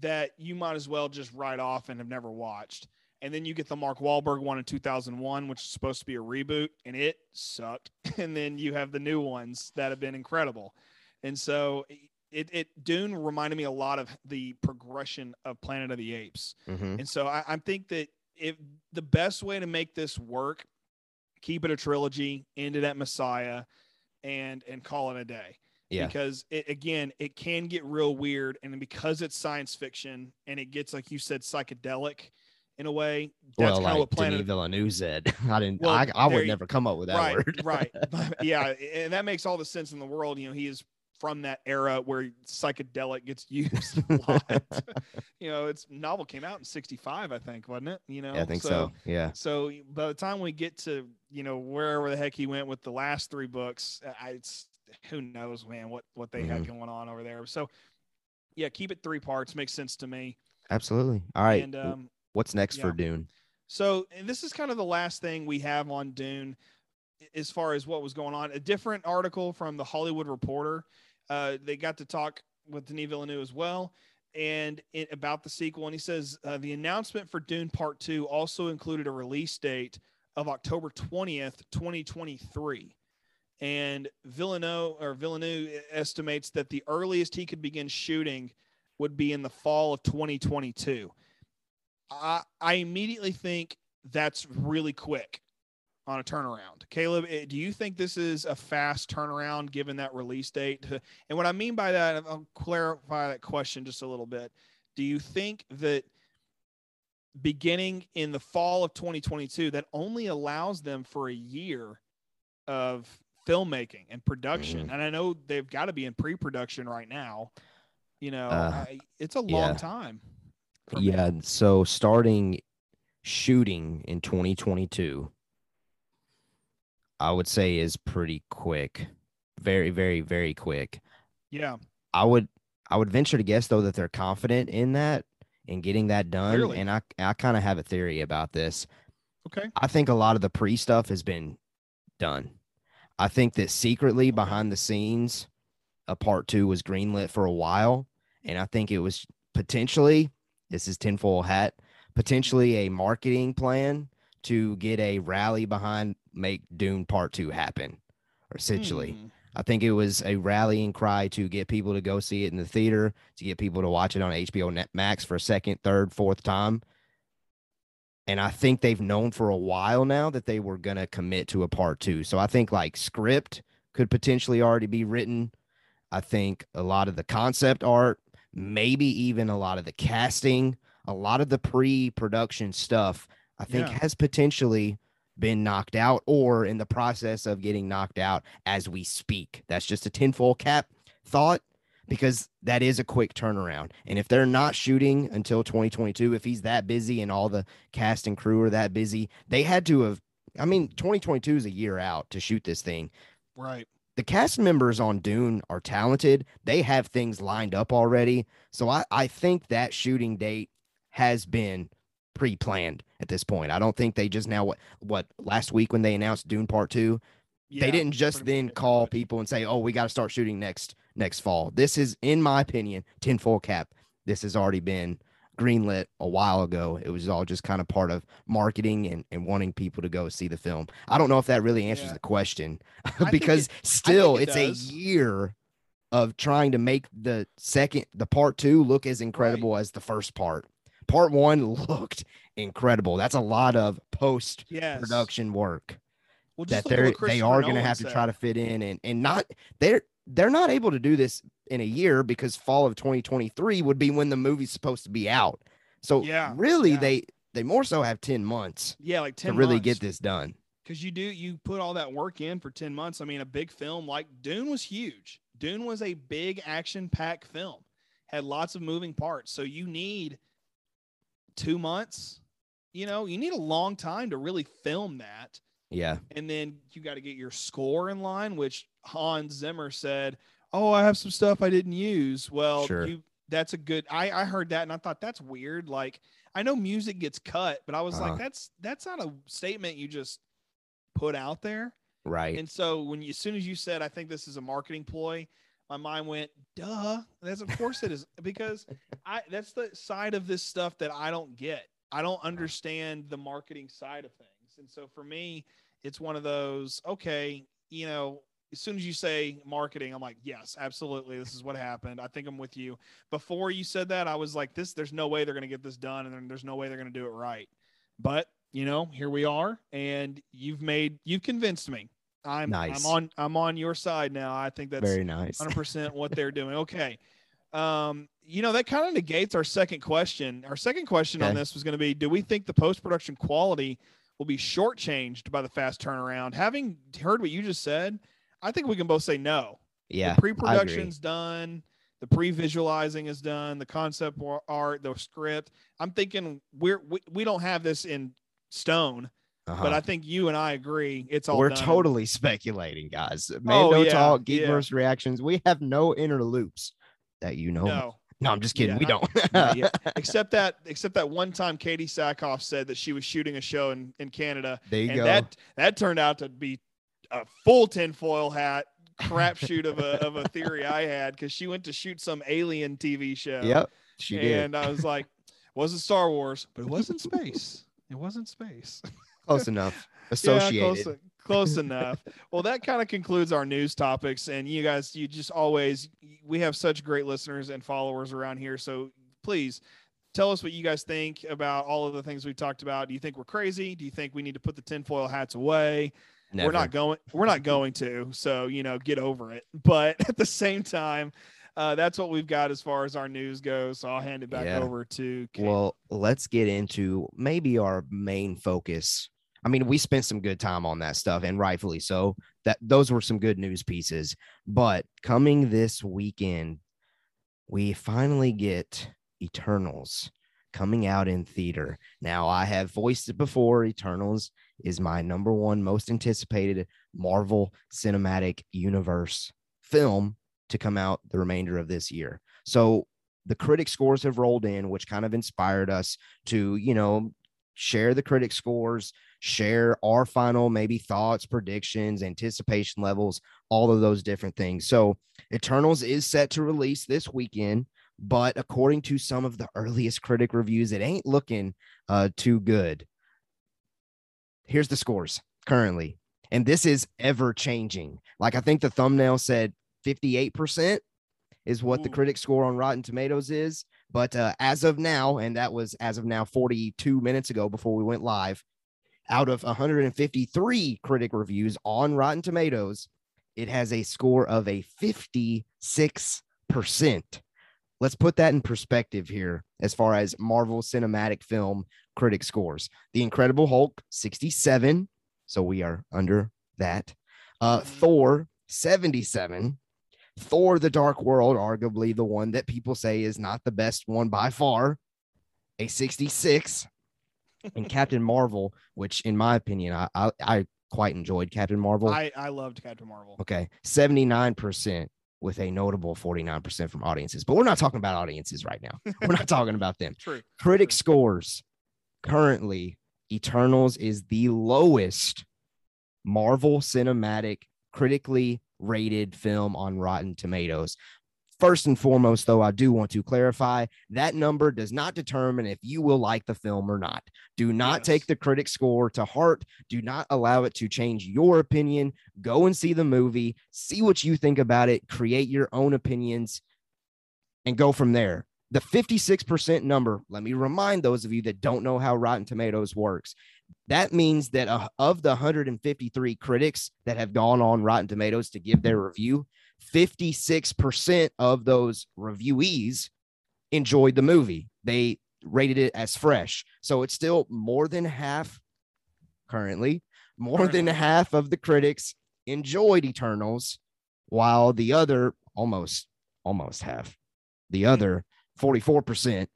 that you might as well just write off and have never watched. And then you get the Mark Wahlberg one in 2001, which is supposed to be a reboot, and it sucked. <laughs> And then you have the new ones that have been incredible. And so it, it Dune reminded me a lot of the progression of Planet of the Apes. hmm And so I, I think that if the best way to make this work, keep it a trilogy, end it at Messiah, and and call it a day. Yeah. Because it again, it can get real weird, and because it's science fiction and it gets like you said, psychedelic in a way. That's well, like what Planet. Denis Villeneuve said. <laughs> I didn't. Well, I, I would you- never come up with that right, word. right, <laughs> yeah, and that makes all the sense in the world. You know, he is from that era where psychedelic gets <laughs> used a lot. you know, its novel came out in '65, I think, wasn't it? You know, Yeah, I think so. Yeah. So by the time we get to you know wherever the heck he went with the last three books, I, it's who knows, man, what what they had Mm-hmm. going on over there. So yeah, keep it three parts makes sense to me. Absolutely. All right. And um, What's next for. Dune? so and this is kind of the last thing we have on Dune as far as what was going on. A different article from the Hollywood Reporter. Uh, they got to talk with Denis Villeneuve as well and it, about the sequel. And he says uh, the announcement for Dune Part 2 also included a release date of October 20th, 2023. And Villeneuve or Villeneuve estimates that the earliest he could begin shooting would be in the fall of 2022. I, I immediately think that's really quick on a turnaround. Caleb, eh, do you think this is a fast turnaround given that release date? <laughs> And what I mean by that, I'll clarify that question just a little bit. Do you think that beginning in the fall of 2022, that only allows them for a year of filmmaking and production? And I know they've got to be in pre production right now. You know, Uh, I, it's a long yeah. time. Yeah. So starting shooting in 2022, I would say is pretty quick. Very, very, very quick. Yeah. I would I would venture to guess though that they're confident in that and getting that done. Clearly. And I I kind of have a theory about this. Okay. I think a lot of the pre stuff has been done. I think that secretly behind the scenes, a part two was greenlit for a while. And I think it was potentially, this is tinfoil hat, potentially a marketing plan to get a rally behind make Dune part two happen. Essentially. Hmm. I think it was a rallying cry to get people to go see it in the theater, to get people to watch it on HBO Net Max for a second, third, fourth time. And I think they've known for a while now that they were going to commit to a part two. So I think like script could potentially already be written. I think a lot of the concept art, maybe even a lot of the casting, a lot of the pre-production stuff, I think Yeah. has potentially been knocked out or in the process of getting knocked out as we speak. That's just a tinfoil cap thought because that is a quick turnaround. And if they're not shooting until 2022, if he's that busy and all the cast and crew are that busy, they had to have. I mean, 2022 is a year out to shoot this thing. Right. The cast members on Dune are talented. They have things lined up already. So I, I think that shooting date has been pre-planned at this point. I don't think they just now what what last week when they announced Dune Part 2, Yeah, they didn't just then call people and say, "Oh, we got to start shooting next next fall." This is, in my opinion, tinfoil cap. This has already been greenlit a while ago. It was all just kind of part of marketing and, and wanting people to go see the film. I don't know if that really answers Yeah. the question <laughs> because it- still, it it's a year of trying to make the second, the part two, look as incredible as the first part. Part one <laughs> looked incredible. That's a lot of post Yes. production work Well, that they're they are going to have to try to fit in and and not they're they're not able to do this in a year because fall of 2023 would be when the movie's supposed to be out. So Yeah, really yeah. they they more so have 10 months Yeah, like to ten. really months. get this done. because you do you put all that work in for 10 months i mean a big film like dune was huge dune was a big action packed film had lots of moving parts so you need two months you know you need a long time to really film that Yeah. and then you got to get your score in line which hans zimmer said oh i have some stuff i didn't use well Sure. you that's a good i i heard that and i thought that's weird like i know music gets cut but i was Uh-huh. like that's that's not a statement you just put out there Right. and so when you, as soon as you said, I think this is a marketing ploy, my mind went, duh. That's of course it is because <laughs> I that's the side of this stuff that I don't get. I don't understand the marketing side of things. And so for me, it's one of those, okay, you know, as soon as you say marketing, I'm like, yes, absolutely. This is what happened. I think I'm with you. Before you said that, I was like, this, there's no way they're going to get this done. And there's no way they're going to do it right. But you know, here we are, and you've made, you've convinced me. I'm, Nice. I'm on, I'm on your side now. I think that's Very nice. 100% what they're doing. <laughs> Okay. Um, you know, that kind of negates our second question. Our second question on this was going to be Do we think the post production quality will be shortchanged by the fast turnaround? Having heard what you just said, I think we can both say no. Yeah. the pre production's done, the pre visualizing is done, the concept art, the script. I'm thinking we're, we, we don't have this in stone, Uh-huh. but I think you and I agree it's all We're done. totally speculating, guys. Oh, Mando yeah, talk, yeah. Geekverse reactions. We have no inner loops that you know. No. No, I'm just kidding. Yeah, we don't. <laughs> <laughs> except that except that one time Katee Sackhoff said that she was shooting a show in, in Canada there you and go. that that turned out to be a full tinfoil hat crapshoot of a <laughs> of a theory I had because she went to shoot some alien TV show. yep. She did. and I was like, wasn't Star Wars, but it wasn't space. It wasn't space. Close enough. Yeah, Associated. close, close enough. Well, that kind of concludes our news topics. And you guys, you just always, we have such great listeners and followers around here. So please tell us what you guys think about all of the things we've talked about. Do you think we're crazy? Do you think we need to put the tinfoil hats away? Never. We're not going. We're not going to. So you know, get over it. <laughs> But at the same time, uh, that's what we've got as far as our news goes. So I'll hand it back Yeah. over to. Kate. Well, let's get into maybe our main focus. I mean, we spent some good time on that stuff, and rightfully so. That those were some good news pieces. But coming this weekend, we finally get Eternals coming out in theater. Now, I have voiced it before. Eternals is my number one most anticipated Marvel Cinematic Universe film to come out the remainder of this year. So the critic scores have rolled in, which kind of inspired us to, you know, share the critic scores, share our final maybe thoughts, predictions, anticipation levels, all of those different things. So Eternals is set to release this weekend, but according to some of the earliest critic reviews, it ain't looking uh, too good. Here's the scores currently, and this is ever changing. Like I think the thumbnail said 58% is what the critic score on Rotten Tomatoes is. But uh, as of now, and that was as of now 42 minutes ago before we went live, out of 153 critic reviews on Rotten Tomatoes, it has a score of a 56%. Let's put that in perspective here as far as Marvel Cinematic Film critic scores. The Incredible Hulk, 67. So we are under that. Uh, Thor, 77. Thor the Dark World, arguably the one that people say is not the best one by far, a 66. And Captain Marvel, which in my opinion, I, I, I quite enjoyed Captain Marvel. I, I loved Captain Marvel. Okay. 79% with a notable 49% from audiences. But we're not talking about audiences right now. We're not <laughs> talking about them. True. Critic True. scores currently, Eternals is the lowest Marvel cinematic critically rated film on Rotten Tomatoes. First and foremost, though, I do want to clarify that number does not determine if you will like the film or not. Do not Yes. take the critic score to heart. Do not allow it to change your opinion. Go and see the movie, see what you think about it, create your own opinions, and go from there. The 56% number, let me remind those of you that don't know how Rotten Tomatoes works. That means that uh, of the 153 critics that have gone on Rotten Tomatoes to give their review, 56% of those reviewees enjoyed the movie. They rated it as fresh. So it's still more than half currently, more than half of the critics enjoyed Eternals, while the other almost, almost half, the hmm. other 44%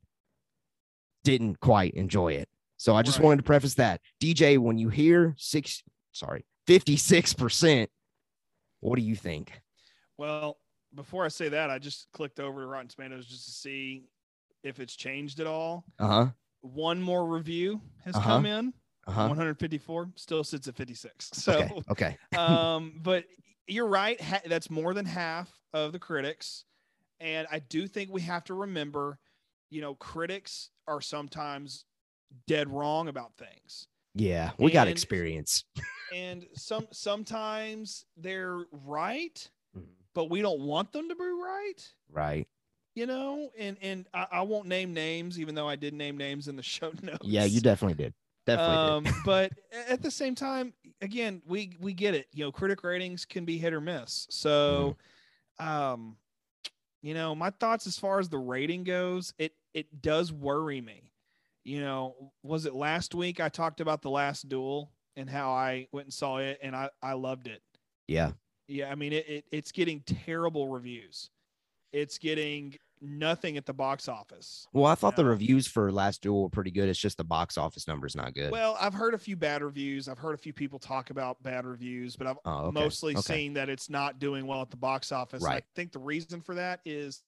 didn't quite enjoy it. So I just Right. wanted to preface that. DJ, when you hear six, sorry, 56%, what do you think? Well, before I say that, I just clicked over to Rotten Tomatoes just to see if it's changed at all. Uh huh. One more review has Uh-huh. come in. Uh huh. 154 still sits at 56. <laughs> So, Okay. Okay. <laughs> um, but you're right. Ha- that's more than half of the critics. And I do think we have to remember, you know, critics are sometimes dead wrong about things. Yeah. We got experience. <laughs> And some sometimes they're right. But we don't want them to be right. Right. You know, and and I, I won't name names, even though I did name names in the <laughs> show notes. Yeah. You definitely did. Definitely um, did. <laughs> but at the same time, again, we we get it. You know, critic ratings can be hit or miss. So, Mm-hmm. um, you know, my thoughts as far as the rating goes, it it does worry me. You know, was it last week I talked about the last duel and how I went and saw it and I I loved it. Yeah. Yeah, I mean it, it it's getting terrible reviews. It's getting nothing at the box office. Well, I thought the reviews for Last Duel were pretty good. It's just the box office number's not good. Well, I've heard a few bad reviews. I've heard a few people talk about bad reviews, but I've oh, okay. mostly okay. seen that it's not doing well at the box office. And Right. I think the reason for that is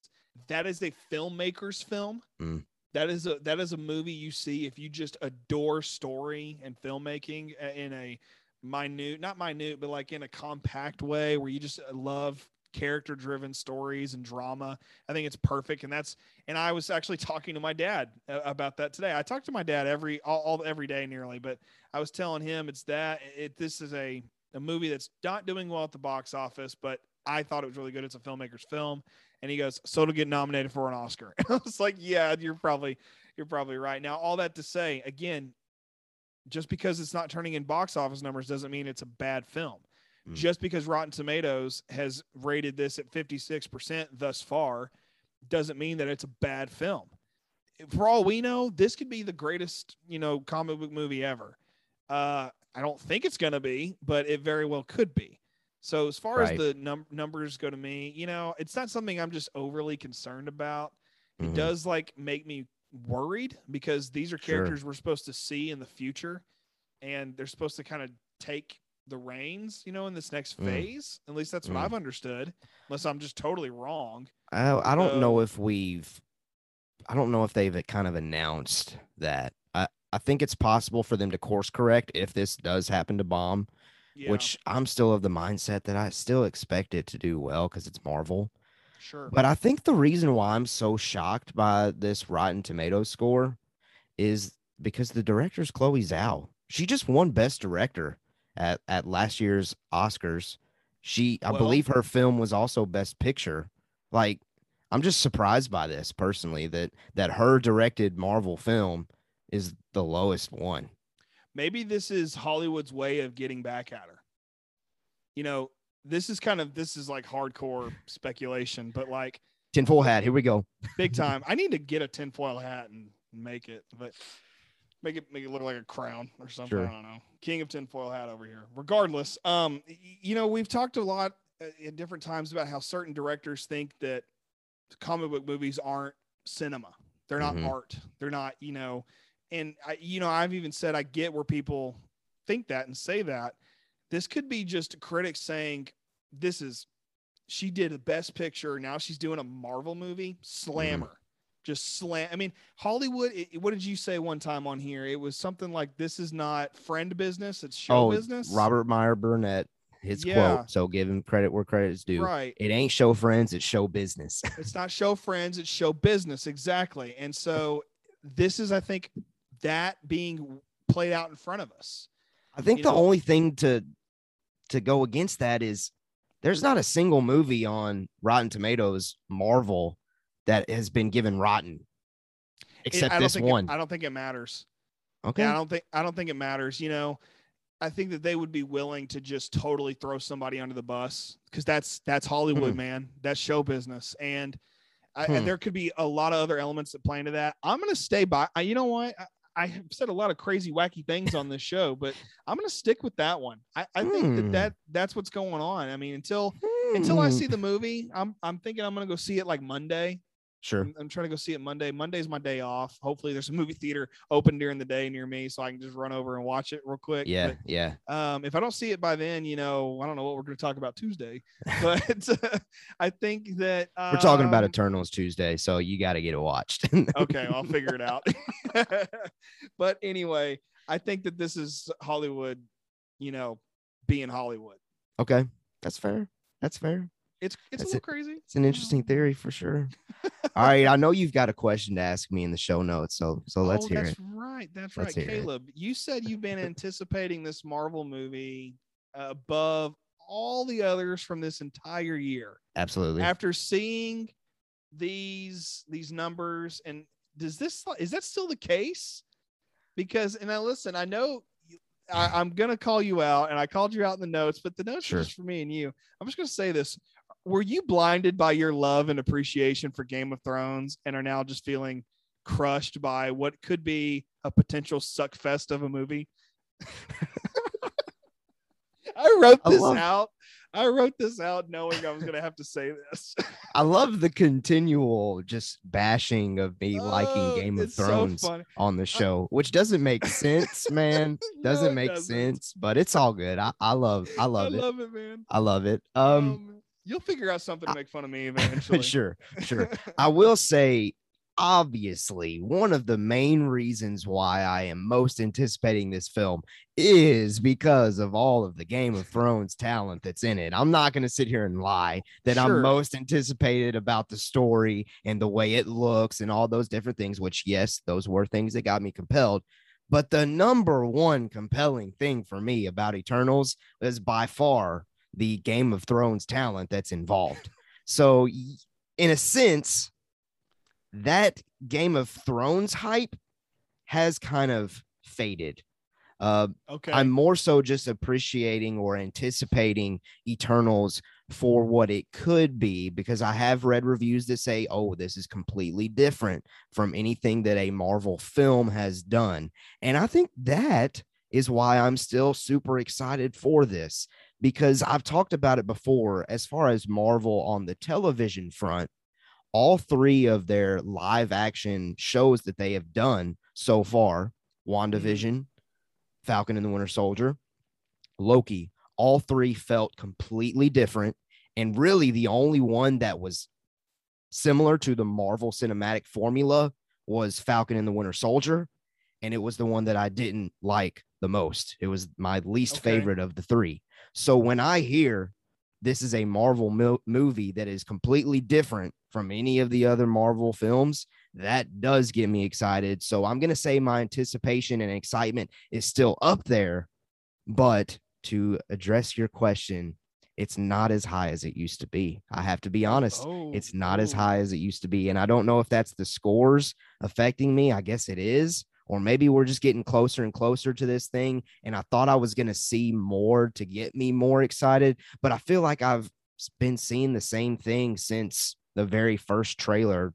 that is a filmmaker's film. Mm. That is a that is a movie you see if you just adore story and filmmaking uh, in a minute, not minute, but like in a compact way where you just uh, love character driven stories and drama. I think it's perfect, and that's and I was actually talking to my dad uh, about that today. I talk to my dad every all, all every day nearly, but I was telling him it's that it this is a a movie that's not doing well at the box office, but I thought it was really good. It's a filmmaker's film, and he goes, "So to get nominated for an Oscar." And <laughs> I was like, "Yeah, you're probably you're probably right." Now, all that to say, again, just because it's not turning in box office numbers doesn't mean it's a bad film. Mm. Just because Rotten Tomatoes has rated this at 56% thus far doesn't mean that it's a bad film. For all we know, this could be the greatest, you know, comic book movie ever. Uh, I don't think it's going to be, but it very well could be. So as far Right. as the num- numbers go to me, you know, it's not something I'm just overly concerned about. It Mhm. does like make me worried because these are Sure. characters we're supposed to see in the future and they're supposed to kind of take the reins, you know, in this next Mm. phase. At least that's what Mm. I've understood, unless I'm just totally wrong. I, I don't know if we've I don't know if they've kind of announced that. I, I think it's possible for them to course correct if this does happen to bomb, Yeah, which I'm still of the mindset that I still expect it to do well because it's Marvel. Sure. But I think the reason why I'm so shocked by this Rotten Tomatoes score is because the director's Chloe Zhao. She just won Best Director at, at last year's Oscars. She, I Well- believe her film was also Best Picture. Like, I'm just surprised by this personally that that her directed Marvel film is the lowest one. Maybe this is Hollywood's way of getting back at her. You know, this is kind of this is like hardcore speculation, but like Tinfoil hat. Here we go. big <laughs> time. I need to get a tinfoil hat and make it, but make it make it look like a crown or something. Sure. I don't know. King of tinfoil hat over here. Regardless, um, you know, we've talked a lot uh, at different times about how certain directors think that comic book movies aren't cinema. They're not Mhm. art. They're not, you know, and I, you know, I've even said I get where people think that and say that. This could be just critics saying this is she did a best picture. Now she's doing a Marvel movie. Slammer. Mm-hmm. Just slam. I mean, Hollywood. It, what did you say one time on here? It was something like, "This is not friend business; it's show oh, business." Robert Meyer Burnett, his Yeah. quote. So give him credit where credit is due. right? It ain't show friends, it's show business. <laughs> It's not show friends; it's show business. Exactly. And so, this is, I think, that being played out in front of us. I think You the know- only thing to to go against that is there's not a single movie on Rotten Tomatoes Marvel that has been given rotten except I don't this think it- one. I don't think it matters. okay. Yeah, I don't think I don't think it matters. You know, I think that they would be willing to just totally throw somebody under the bus because that's that's Hollywood, Hmm. man. That's show business, and, I, Hmm. and there could be a lot of other elements that play into that. I'm gonna stay by. I, you know what? I, have said a lot of crazy, wacky things on this show, but I'm gonna stick with that one. I, I think that, Hmm. that that's what's going on. I mean, until until I Hmm. see the movie, I'm I'm thinking I'm gonna go see it like Monday. Sure. I'm, I'm trying to go see it Monday. Monday's my day off. Hopefully, there's a movie theater open during the day near me, so I can just run over and watch it real quick. Yeah, yeah. Um, if I don't see it by then, you know, I don't know what we're going to talk about Tuesday, <laughs> but <laughs> I think that We're talking about um, Eternals Tuesday, so you got to get it watched. <laughs> okay, I'll figure it out. but anyway, I think that this is Hollywood, you know, being Hollywood. okay. That's fair. That's fair. It's it's That's a little it. crazy. It's an interesting mm-hmm. theory for sure. <laughs> All right, I know you've got a question to ask me in the show notes, so so let's oh, hear that's it. That's right. That's Let's right. hear it. Caleb, you said you've been <laughs> anticipating this Marvel movie above all the others from this entire year. Absolutely. After seeing these these numbers, and does this is that still the case? Because and now listen, I know I, I'm gonna call you out, and I called you out in the notes, but the notes Sure. are just for me and you. I'm just gonna say this: Were you blinded by your love and appreciation for Game of Thrones, and are now just feeling crushed by what could be a potential suck fest of a movie? <laughs> I wrote I this love- out. I wrote this out knowing I was gonna have to say this. <laughs> I love the continual just bashing of me Oh, liking Game of it's so Thrones on the show, which doesn't make sense, <laughs> man. Doesn't it make doesn't. sense, but it's all good. I, I love I love I it. I love it, man. I love it. Um Um, you'll figure out something to make fun of me <laughs> eventually. sure, sure. <laughs> I will say, obviously, one of the main reasons why I am most anticipating this film is because of all of the Game of Thrones talent that's in it. I'm not going to sit here and lie that Sure. I'm most anticipated about the story and the way it looks and all those different things, which, yes, those were things that got me compelled. But the number one compelling thing for me about Eternals is by far the Game of Thrones talent that's involved. So, in a sense, that Game of Thrones hype has kind of faded. Uh, okay. I'm more so just appreciating or anticipating Eternals for what it could be because I have read reviews that say, oh, this is completely different from anything that a Marvel film has done. And I think that is why I'm still super excited for this because I've talked about it before as far as Marvel on the television front. All three of their live action shows that they have done so far mm-hmm. WandaVision, Falcon and the Winter Soldier, Loki, all three felt completely different. And really, the only one that was similar to the Marvel cinematic formula was Falcon and the Winter Soldier. And it was the one that I didn't like the most. It was my least Okay. favorite of the three. So when I hear this is a Marvel mil- movie that is completely different from any of the other Marvel films, that does get me excited. So I'm going to say my anticipation and excitement is still up there. But to address your question, it's not as high as it used to be. I have to be honest. Oh, It's not as oh. high as it used to be. And I don't know if that's the scores affecting me. I guess it is. Or maybe we're just getting closer and closer to this thing. And I thought I was going to see more to get me more excited, but I feel like I've been seeing the same thing since the very first trailer,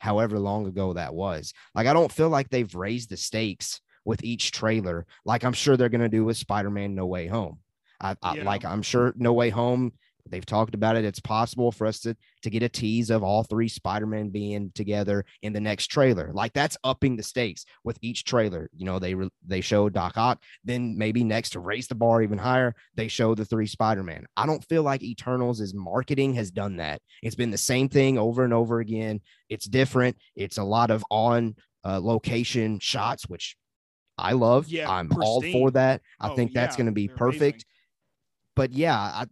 however long ago that was. Like, I don't feel like they've raised the stakes with each trailer, like I'm sure they're going to do with Spider Man No Way Home. I, I Yeah. like, I'm sure No Way Home They've talked about it. It's possible for us to to get a tease of all three Spider-Man being together in the next trailer. Like that's upping the stakes with each trailer. You know, they re- they show Doc Ock, then maybe next to raise the bar even higher, they show the three Spider-Man. I don't feel like Eternals' is marketing has done that. It's been the same thing over and over again. It's different. It's a lot of on uh, location shots, which I love. Yeah, I'm all for that. I Oh, think that's yeah, going to be they're amazing. perfect but yeah, I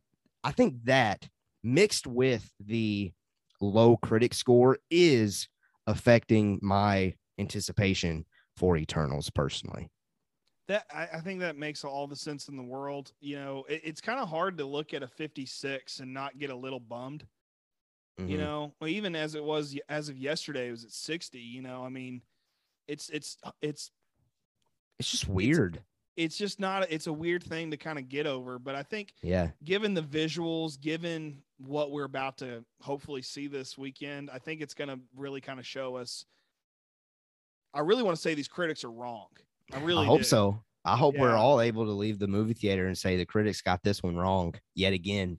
I think that mixed with the low critic score is affecting my anticipation for Eternals personally. That I, I think that makes all the sense in the world. You know, it, it's kind of hard to look at a 56 and not get a little bummed. You Mhm. know, well, even as it was as of yesterday, it was at 60. You know, I mean, it's it's it's it's just weird. it's just not. It's a weird thing to kind of get over. But I think yeah, given the visuals, given what we're about to hopefully see this weekend, I think it's going to really kind of show us. I really want to say these critics are wrong. I really I hope do. so. I hope we're all able to leave the movie theater and say the critics got this one wrong yet again.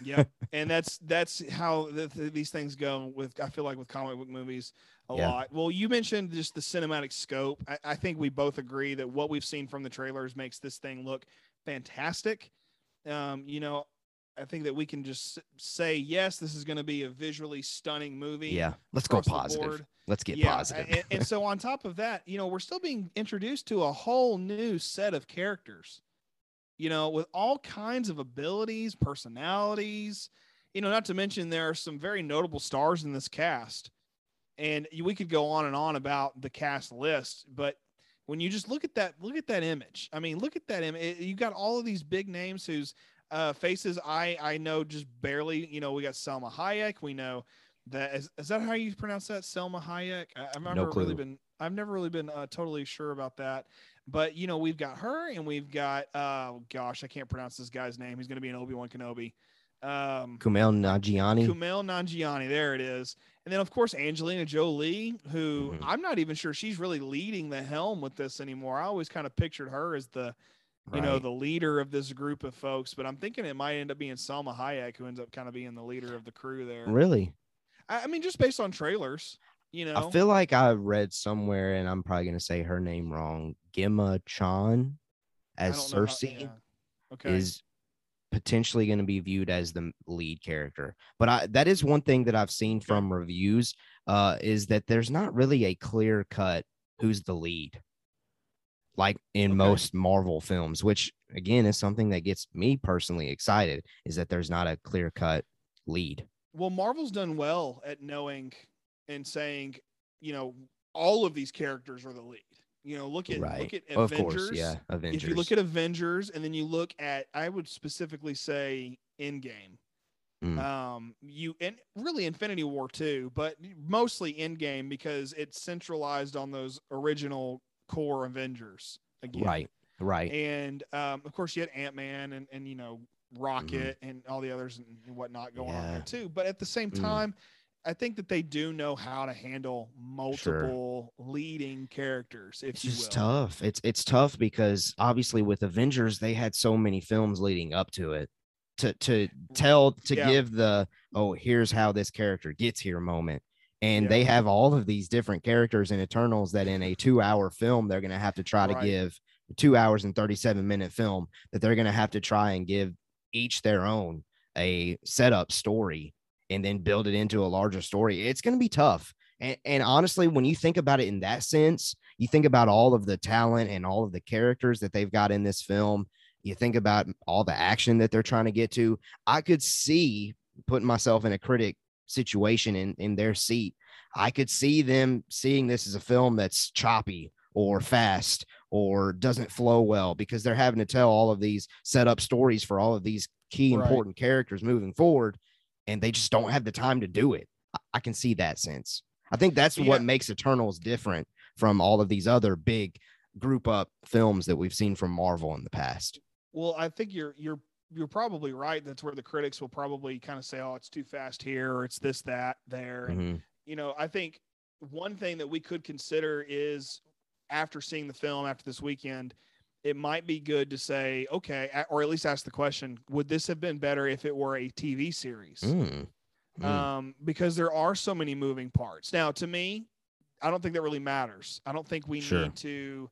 Yeah and that's that's how th- th- these things go with i feel like with comic book movies a Yeah. lot well you mentioned just the cinematic scope I, I think we both agree that what we've seen from the trailers makes this thing look fantastic um you know i think that we can just say yes this is going to be a visually stunning movie Yeah, let's go positive. Let's get yeah, positive. and, and <laughs> so on top of that, you know, we're still being introduced to a whole new set of characters, you know, with all kinds of abilities, personalities, you know, not to mention there are some very notable stars in this cast. And we could go on and on about the cast list, but when you just look at that, look at that image. I mean, look at that image. You got all of these big names whose uh, faces I I know just barely. You know, we got Selma Hayek. We know that is, is that how you pronounce that Selma Hayek? I, I've never really clue. been I've never really been uh, totally sure about that. But you know, we've got her and we've got uh gosh, I can't pronounce this guy's name. He's going to be an Obi-Wan Kenobi. Um Kumail Nanjiani. Kumail Nanjiani, there it is. And then of course Angelina Jolie, who Mhm. I'm not even sure she's really leading the helm with this anymore. I always kind of pictured her as the you know the leader of this group of folks, but I'm thinking it might end up being Selma Hayek who ends up kind of being the leader of the crew there. really? I, I mean, just based on trailers, you know. I feel like I read somewhere, and I'm probably going to say her name wrong. Gemma Chan as don't how- Sersi yeah. Okay. is potentially going to be viewed as the lead character. But I, that is one thing that I've seen from reviews uh, is that there's not really a clear cut who's the lead, like in Okay. most Marvel films, which again is something that gets me personally excited. Is that there's not a clear cut lead. well, Marvel's done well at knowing and saying, you know, all of these characters are the lead. You know, look at look at of Avengers. course, yeah. Avengers. If you look at Avengers and then you look at, I would specifically say Endgame. Mm. Um, you and really Infinity War too, but mostly Endgame because it's centralized on those original core Avengers again. right, right. And um, of course, you had Ant Man and, and you know Rocket and all the others and whatnot going on Mm-hmm. There too. But at the same Mm. I think that they do know how to handle multiple leading characters. If it's you just tough. It's it's tough because obviously with Avengers they had so many films leading up to it to to tell to Yeah. give the oh here's how this character gets here moment. And they have all of these different characters in Eternals that in a two hour film they're gonna have to try to Right. give two hours and 37 minute film that they're gonna have to try and give each their own a setup story and then build it into a larger story. It's gonna be tough. And, and honestly, when you think about it in that sense, you think about all of the talent and all of the characters that they've got in this film. You think about all the action that they're trying to get to. I could see putting myself in a critic situation in, in their seat. I could see them seeing this as a film that's choppy or fast or doesn't flow well because they're having to tell all of these set up stories for all of these key Right. important characters moving forward. And they just don't have the time to do it. I- I can see that sense. I think that's Yeah. what makes Eternals different from all of these other big group up films that we've seen from Marvel in the past. Well, I think you're you're you're probably right. That's where the critics will probably kind of say, "Oh, it's too fast here," or "It's this, that, there." And Mhm. you know, I think one thing that we could consider is after seeing the film after this weekend, it might be good to say, okay, or at least ask the question: Would this have been better if it were a TV series? Mm. Mm. um, because there are so many moving parts. Now, to me, I don't think that really matters. I don't think we Sure. need to,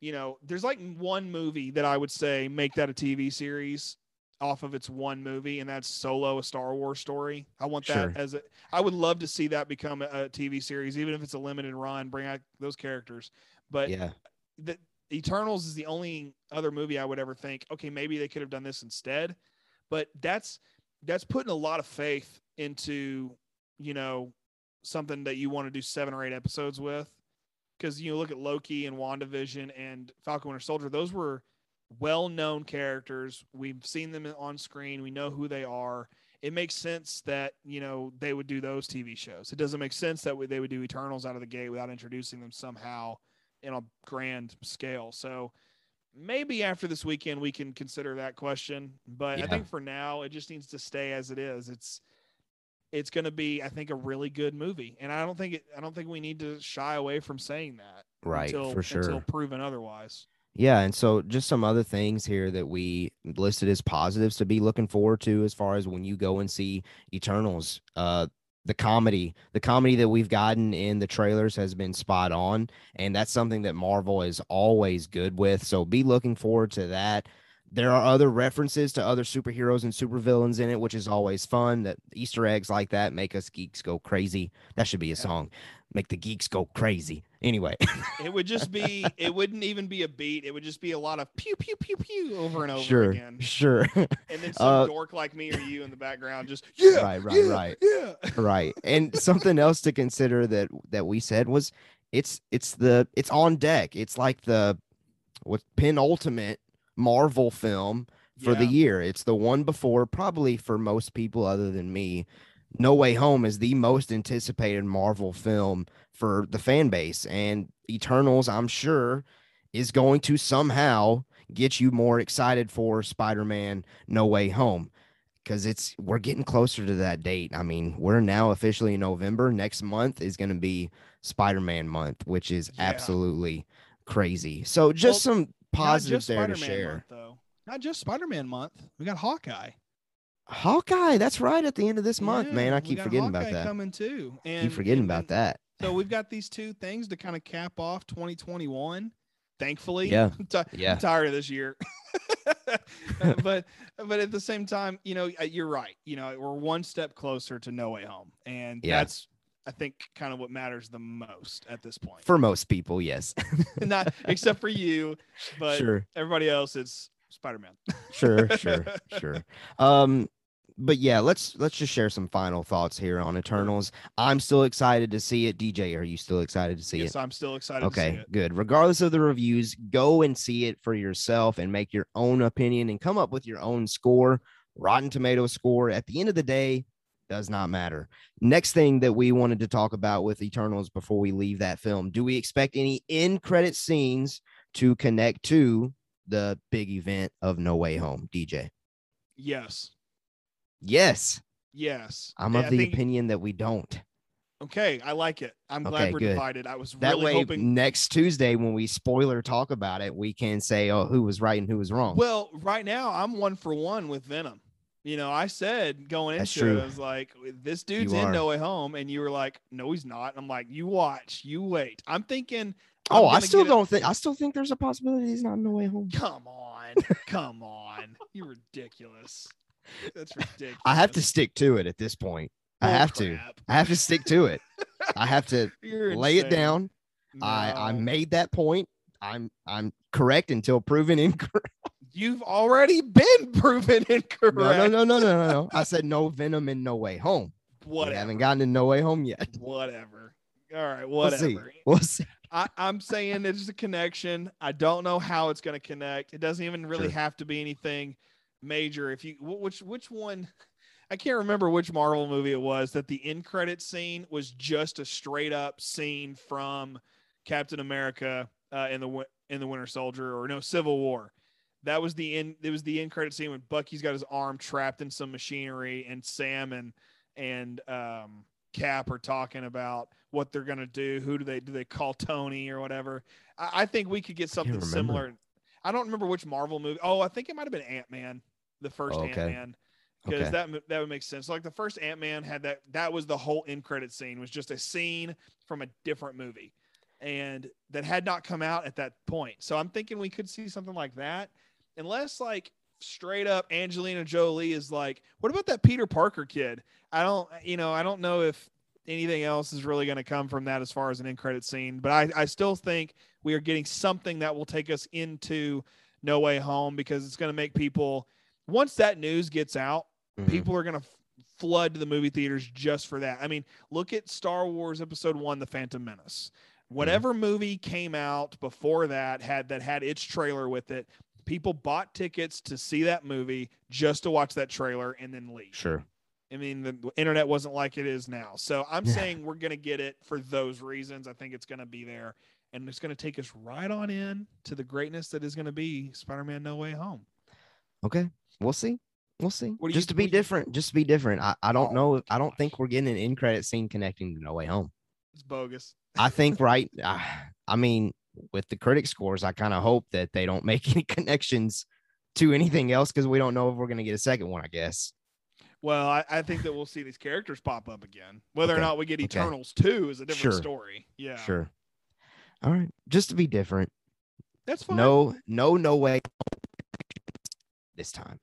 you know, there's like one movie that I would say make that a TV series off of its one movie, and that's Solo, a Star Wars story. I want that Sure. as a, I would love to see that become a, a TV series, even if it's a limited run, bring out those characters. But yeah. the Eternals is the only other movie I would ever think, okay, maybe they could have done this instead. But that's that's putting a lot of faith into, you know, something that you want to do seven or eight episodes with. Because you know, look at Loki and WandaVision and Falcon Winter Soldier, those were well known characters. We've seen them on screen, we know who they are. It makes sense that, you know, they would do those TV shows. It doesn't make sense that they would do Eternals out of the gate without introducing them somehow in a grand scale. So maybe after this weekend we can consider that question. But I think for now it just needs to stay as it is. It's it's going to be I think a really good movie, and I don't think it, I don't think we need to shy away from saying that Right, until, for sure. until proven otherwise. Yeah, and so just some other things here that we listed as positives to be looking forward to as far as when you go and see Eternals. Uh the comedy, the comedy that we've gotten in the trailers has been spot on, and that's something that Marvel is always good with. So be looking forward to that. There are other references to other superheroes and supervillains in it, which is always fun. That Easter eggs like that make us geeks go crazy. That should be a song. Make the geeks go crazy. Anyway, <laughs> It would just be it wouldn't even be a beat. It would just be a lot of pew pew pew pew over and over sure, again. sure. And then <laughs> some Uh, dork like me or you in the background just <laughs> yeah, Right, right, yeah, right. yeah. right and something else to consider that that we said was it's it's the it's on deck it's like the what penultimate marvel film for the year it's the one before probably for most people other than me no way home is the most anticipated marvel film for the fan base and eternals i'm sure is going to somehow get you more excited for spider-man no way home because it's we're getting closer to that date. I mean, we're now officially in November. Next month is going to be Spider-Man month, which is Yeah. absolutely crazy. So just Well, some positives just there to Spider-Man share. month, though. Not just Spider-Man month. We got Hawkeye. Hawkeye, that's right at the end of this month, Yeah, man. I keep forgetting Hawkeye about that. Coming too. And keep forgetting and- about that. So we've got these two things to kind of cap off 2021. Thankfully, Yeah, <laughs> I'm, I'm yeah. tired of this year. <laughs> but but at the same time, you know, uh, you're right. You know, we're one step closer to No Way Home, and Yeah. that's I think kind of what matters the most at this point. For most people, yes. <laughs> Not except for you, but sure. everybody else, it's Spider Man. sure sure sure um but yeah let's let's just share some final thoughts here on eternals. I'm still excited to see it. Dj are you still excited to see yes, it? Yes, I'm still excited. To see okay good. Regardless of the reviews go and see it for yourself and make your own opinion and come up with your own score. Rotten tomato score at the end of the day does not matter. Next thing that we wanted to talk about with eternals before we leave that film do we expect any end credit scenes to connect to the big event of no way home dj Yes, Yes, yes. I'm I of the think- opinion that we don't. Okay, I like it. I'm glad Okay, we're good. divided. I was That really way, hoping. next Tuesday when we spoiler talk about it, we can say, "Oh, who was right and who was wrong." Well, right now I'm one for one with Venom. You know, I said going That's into it. I was like, this dude's You in are. No Way Home, and you were like, no, he's not. And I'm like, you watch, you wait. I'm thinking. oh, I'm I still don't think. I still think there's a possibility he's not in the way home. Come on, <laughs> come on, you're ridiculous. <laughs> That's ridiculous. I have to stick to it at this point. I Bull have to. I have to stick to it. I have to <laughs> You're lay it down. I I made that point. I'm I'm correct until proven <laughs> incorrect. You've already been proven incorrect. No, no, no, no, no, no, no. I said no Venom in No Way Home. Whatever. We haven't gotten to No Way Home yet. Whatever. All right. We'll Whatever. see. We'll see. I, I'm saying it's a connection. I don't know how it's going to connect. It doesn't even really Sure. have to be anything major. If you which which one, <laughs> I can't remember which Marvel movie it was that the end credit scene was just a straight up scene from Captain America uh, in the in the Winter Soldier or no Civil War. That was the end. It was the end credit scene when Bucky's got his arm trapped in some machinery, and Sam and and um, Cap are talking about what they're gonna do. Who do they do? They call Tony or whatever. I, I think we could get something similar. I don't remember which Marvel movie. Oh, I think it might have been Ant Man, the first Oh, okay. Ant Man, because Okay. that that would make sense. Like the first Ant Man had that. That was the whole end credit scene. Was just a scene from a different movie, and that had not come out at that point. So I'm thinking we could see something like that, unless like straight up Angelina Jolie is like, what about that Peter Parker kid? I don't, you know, I don't know if anything else is really going to come from that as far as an end credit scene, but I, I still think we are getting something that will take us into No Way Home because it's going to make people, once that news gets out, Mhm. people are going to f- flood to the movie theaters just for that. I mean, look at Star Wars Episode One: The Phantom Menace. Whatever movie came out before that had that had its trailer with it, people bought tickets to see that movie just to watch that trailer and then leave. Sure. I mean, the the internet wasn't like it is now. So I'm Yeah. saying we're going to get it for those reasons. I think it's going to be there and it's going to take us right on in to the greatness that is going to be Spider-Man No Way Home. Okay. We'll see. We'll see. What do you- just to be what do you- different. Just to be different. I, I don't Oh, know. I don't think we're getting an end credit scene connecting to No Way Home. It's bogus. I think <laughs> right. Uh, I mean, with the critic scores, I kind of hope that they don't make <laughs> any connections to anything else because we don't know if we're going to get a second one. I guess. Well, I, I think that we'll see these characters pop up again. Whether or not we get okay. Eternals 2 is a different Sure. story. Yeah. Sure. All right. Just to be different. That's fine. No. No. No way. This time.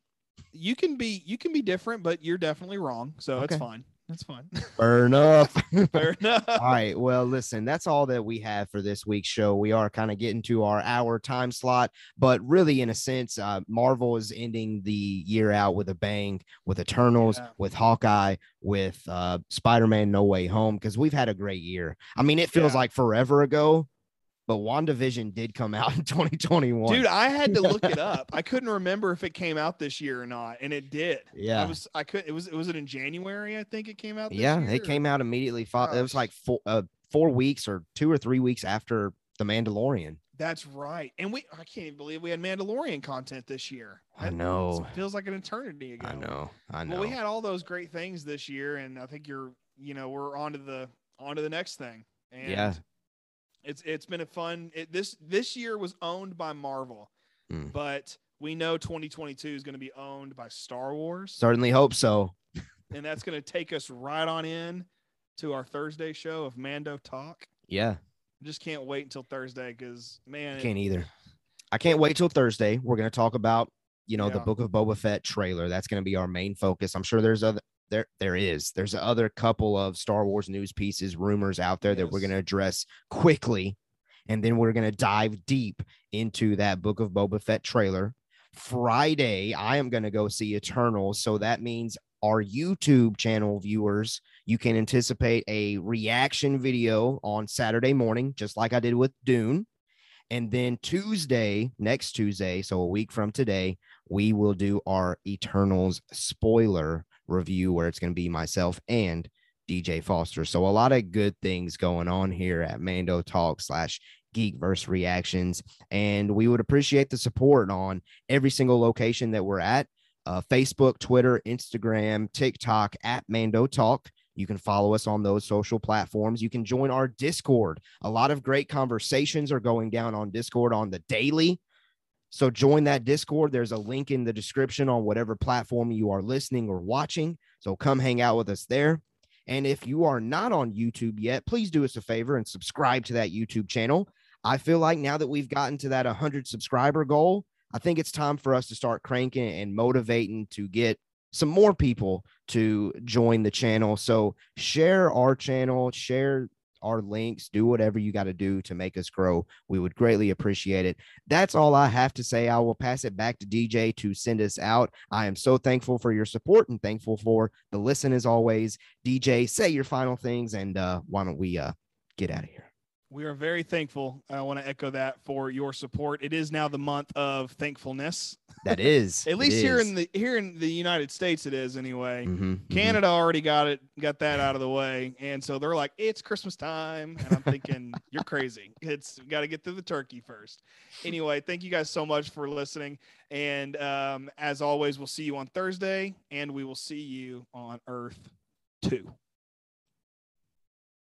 You can be you can be different, but you're definitely wrong. So it's Okay. fine. That's fine. Burn up. Fair enough. all right. Well, listen, that's all that we have for this week's show. We are kind of getting to our hour time slot, but really, in a sense, uh, Marvel is ending the year out with a bang with Eternals, Yeah. with Hawkeye, with uh, Spider Man No Way Home, because we've had a great year. I mean, it feels Yeah. like forever ago, but WandaVision did come out in <laughs> 2021. Dude, I had to look it <laughs> up. I couldn't remember if it came out this year or not, and it did. yeah. I was I could it was it was it in January, I think it came out. This yeah, year, it came out immediately. Fo- It was like four, uh, four weeks or two or three weeks after The Mandalorian. That's right. And we I can't even believe we had Mandalorian content this year. I That know. feels like an eternity ago. I know. I know. Well, we had all those great things this year, and I think you're, you know, we're on to the on to the next thing. And Yeah. It's it's been a fun. It, this this year was owned by Marvel, Mm. but we know 2022 is going to be owned by Star Wars, Certainly hope so. and that's going to take us right on in to our Thursday show of Mando Talk. Yeah. Just can't wait until Thursday because man, I can't either. I can't wait till Thursday. We're going to talk about, you know, the Book of Boba Fett trailer. That's going to be our main focus. I'm sure there's other there there is. There's other couple of Star Wars news pieces, rumors out there that we're going to address quickly. And then we're going to dive deep into that Book of Boba Fett trailer. Friday, I am going to go see Eternals. So that means our YouTube channel viewers, you can anticipate a reaction video on Saturday morning, just like I did with Dune. And then Tuesday, next Tuesday, so a week from today, we will do our Eternals spoiler review where it's going to be myself and DJ Foster. So a lot of good things going on here at Mando Talk slash Geekverse Reactions. And we would appreciate the support on every single location that we're at uh, Facebook, Twitter, Instagram, TikTok at Mando Talk. You can follow us on those social platforms. You can join our Discord. A lot of great conversations are going down on Discord on the daily. So join that Discord. There's a link in the description on whatever platform you are listening or watching. So come hang out with us there. And if you are not on YouTube yet, please do us a favor and subscribe to that YouTube channel. I feel like now that we've gotten to that 100 subscriber goal, I think it's time for us to start cranking and motivating to get some more people to join the channel. So share our channel, share our links, do whatever you got to do to make us grow. We would greatly appreciate it. That's all I have to say. I will pass it back to DJ to send us out. I am so thankful for your support and thankful for the listen as always. DJ, say your final things and uh, why don't we uh, get out of here? We are very thankful. I want to echo that for your support. It is now the month of thankfulness. That is. <laughs> At least here in the here in the United States, it is anyway. mm-hmm, mm-hmm. Canada already got it, got that out of the way, and so they're like, "It's Christmas time," and I'm thinking, <laughs> "You're crazy. It's got to get through the turkey first. Anyway, thank you guys so much for listening, and um, as always, we'll see you on Thursday, and we will see you on Earth two.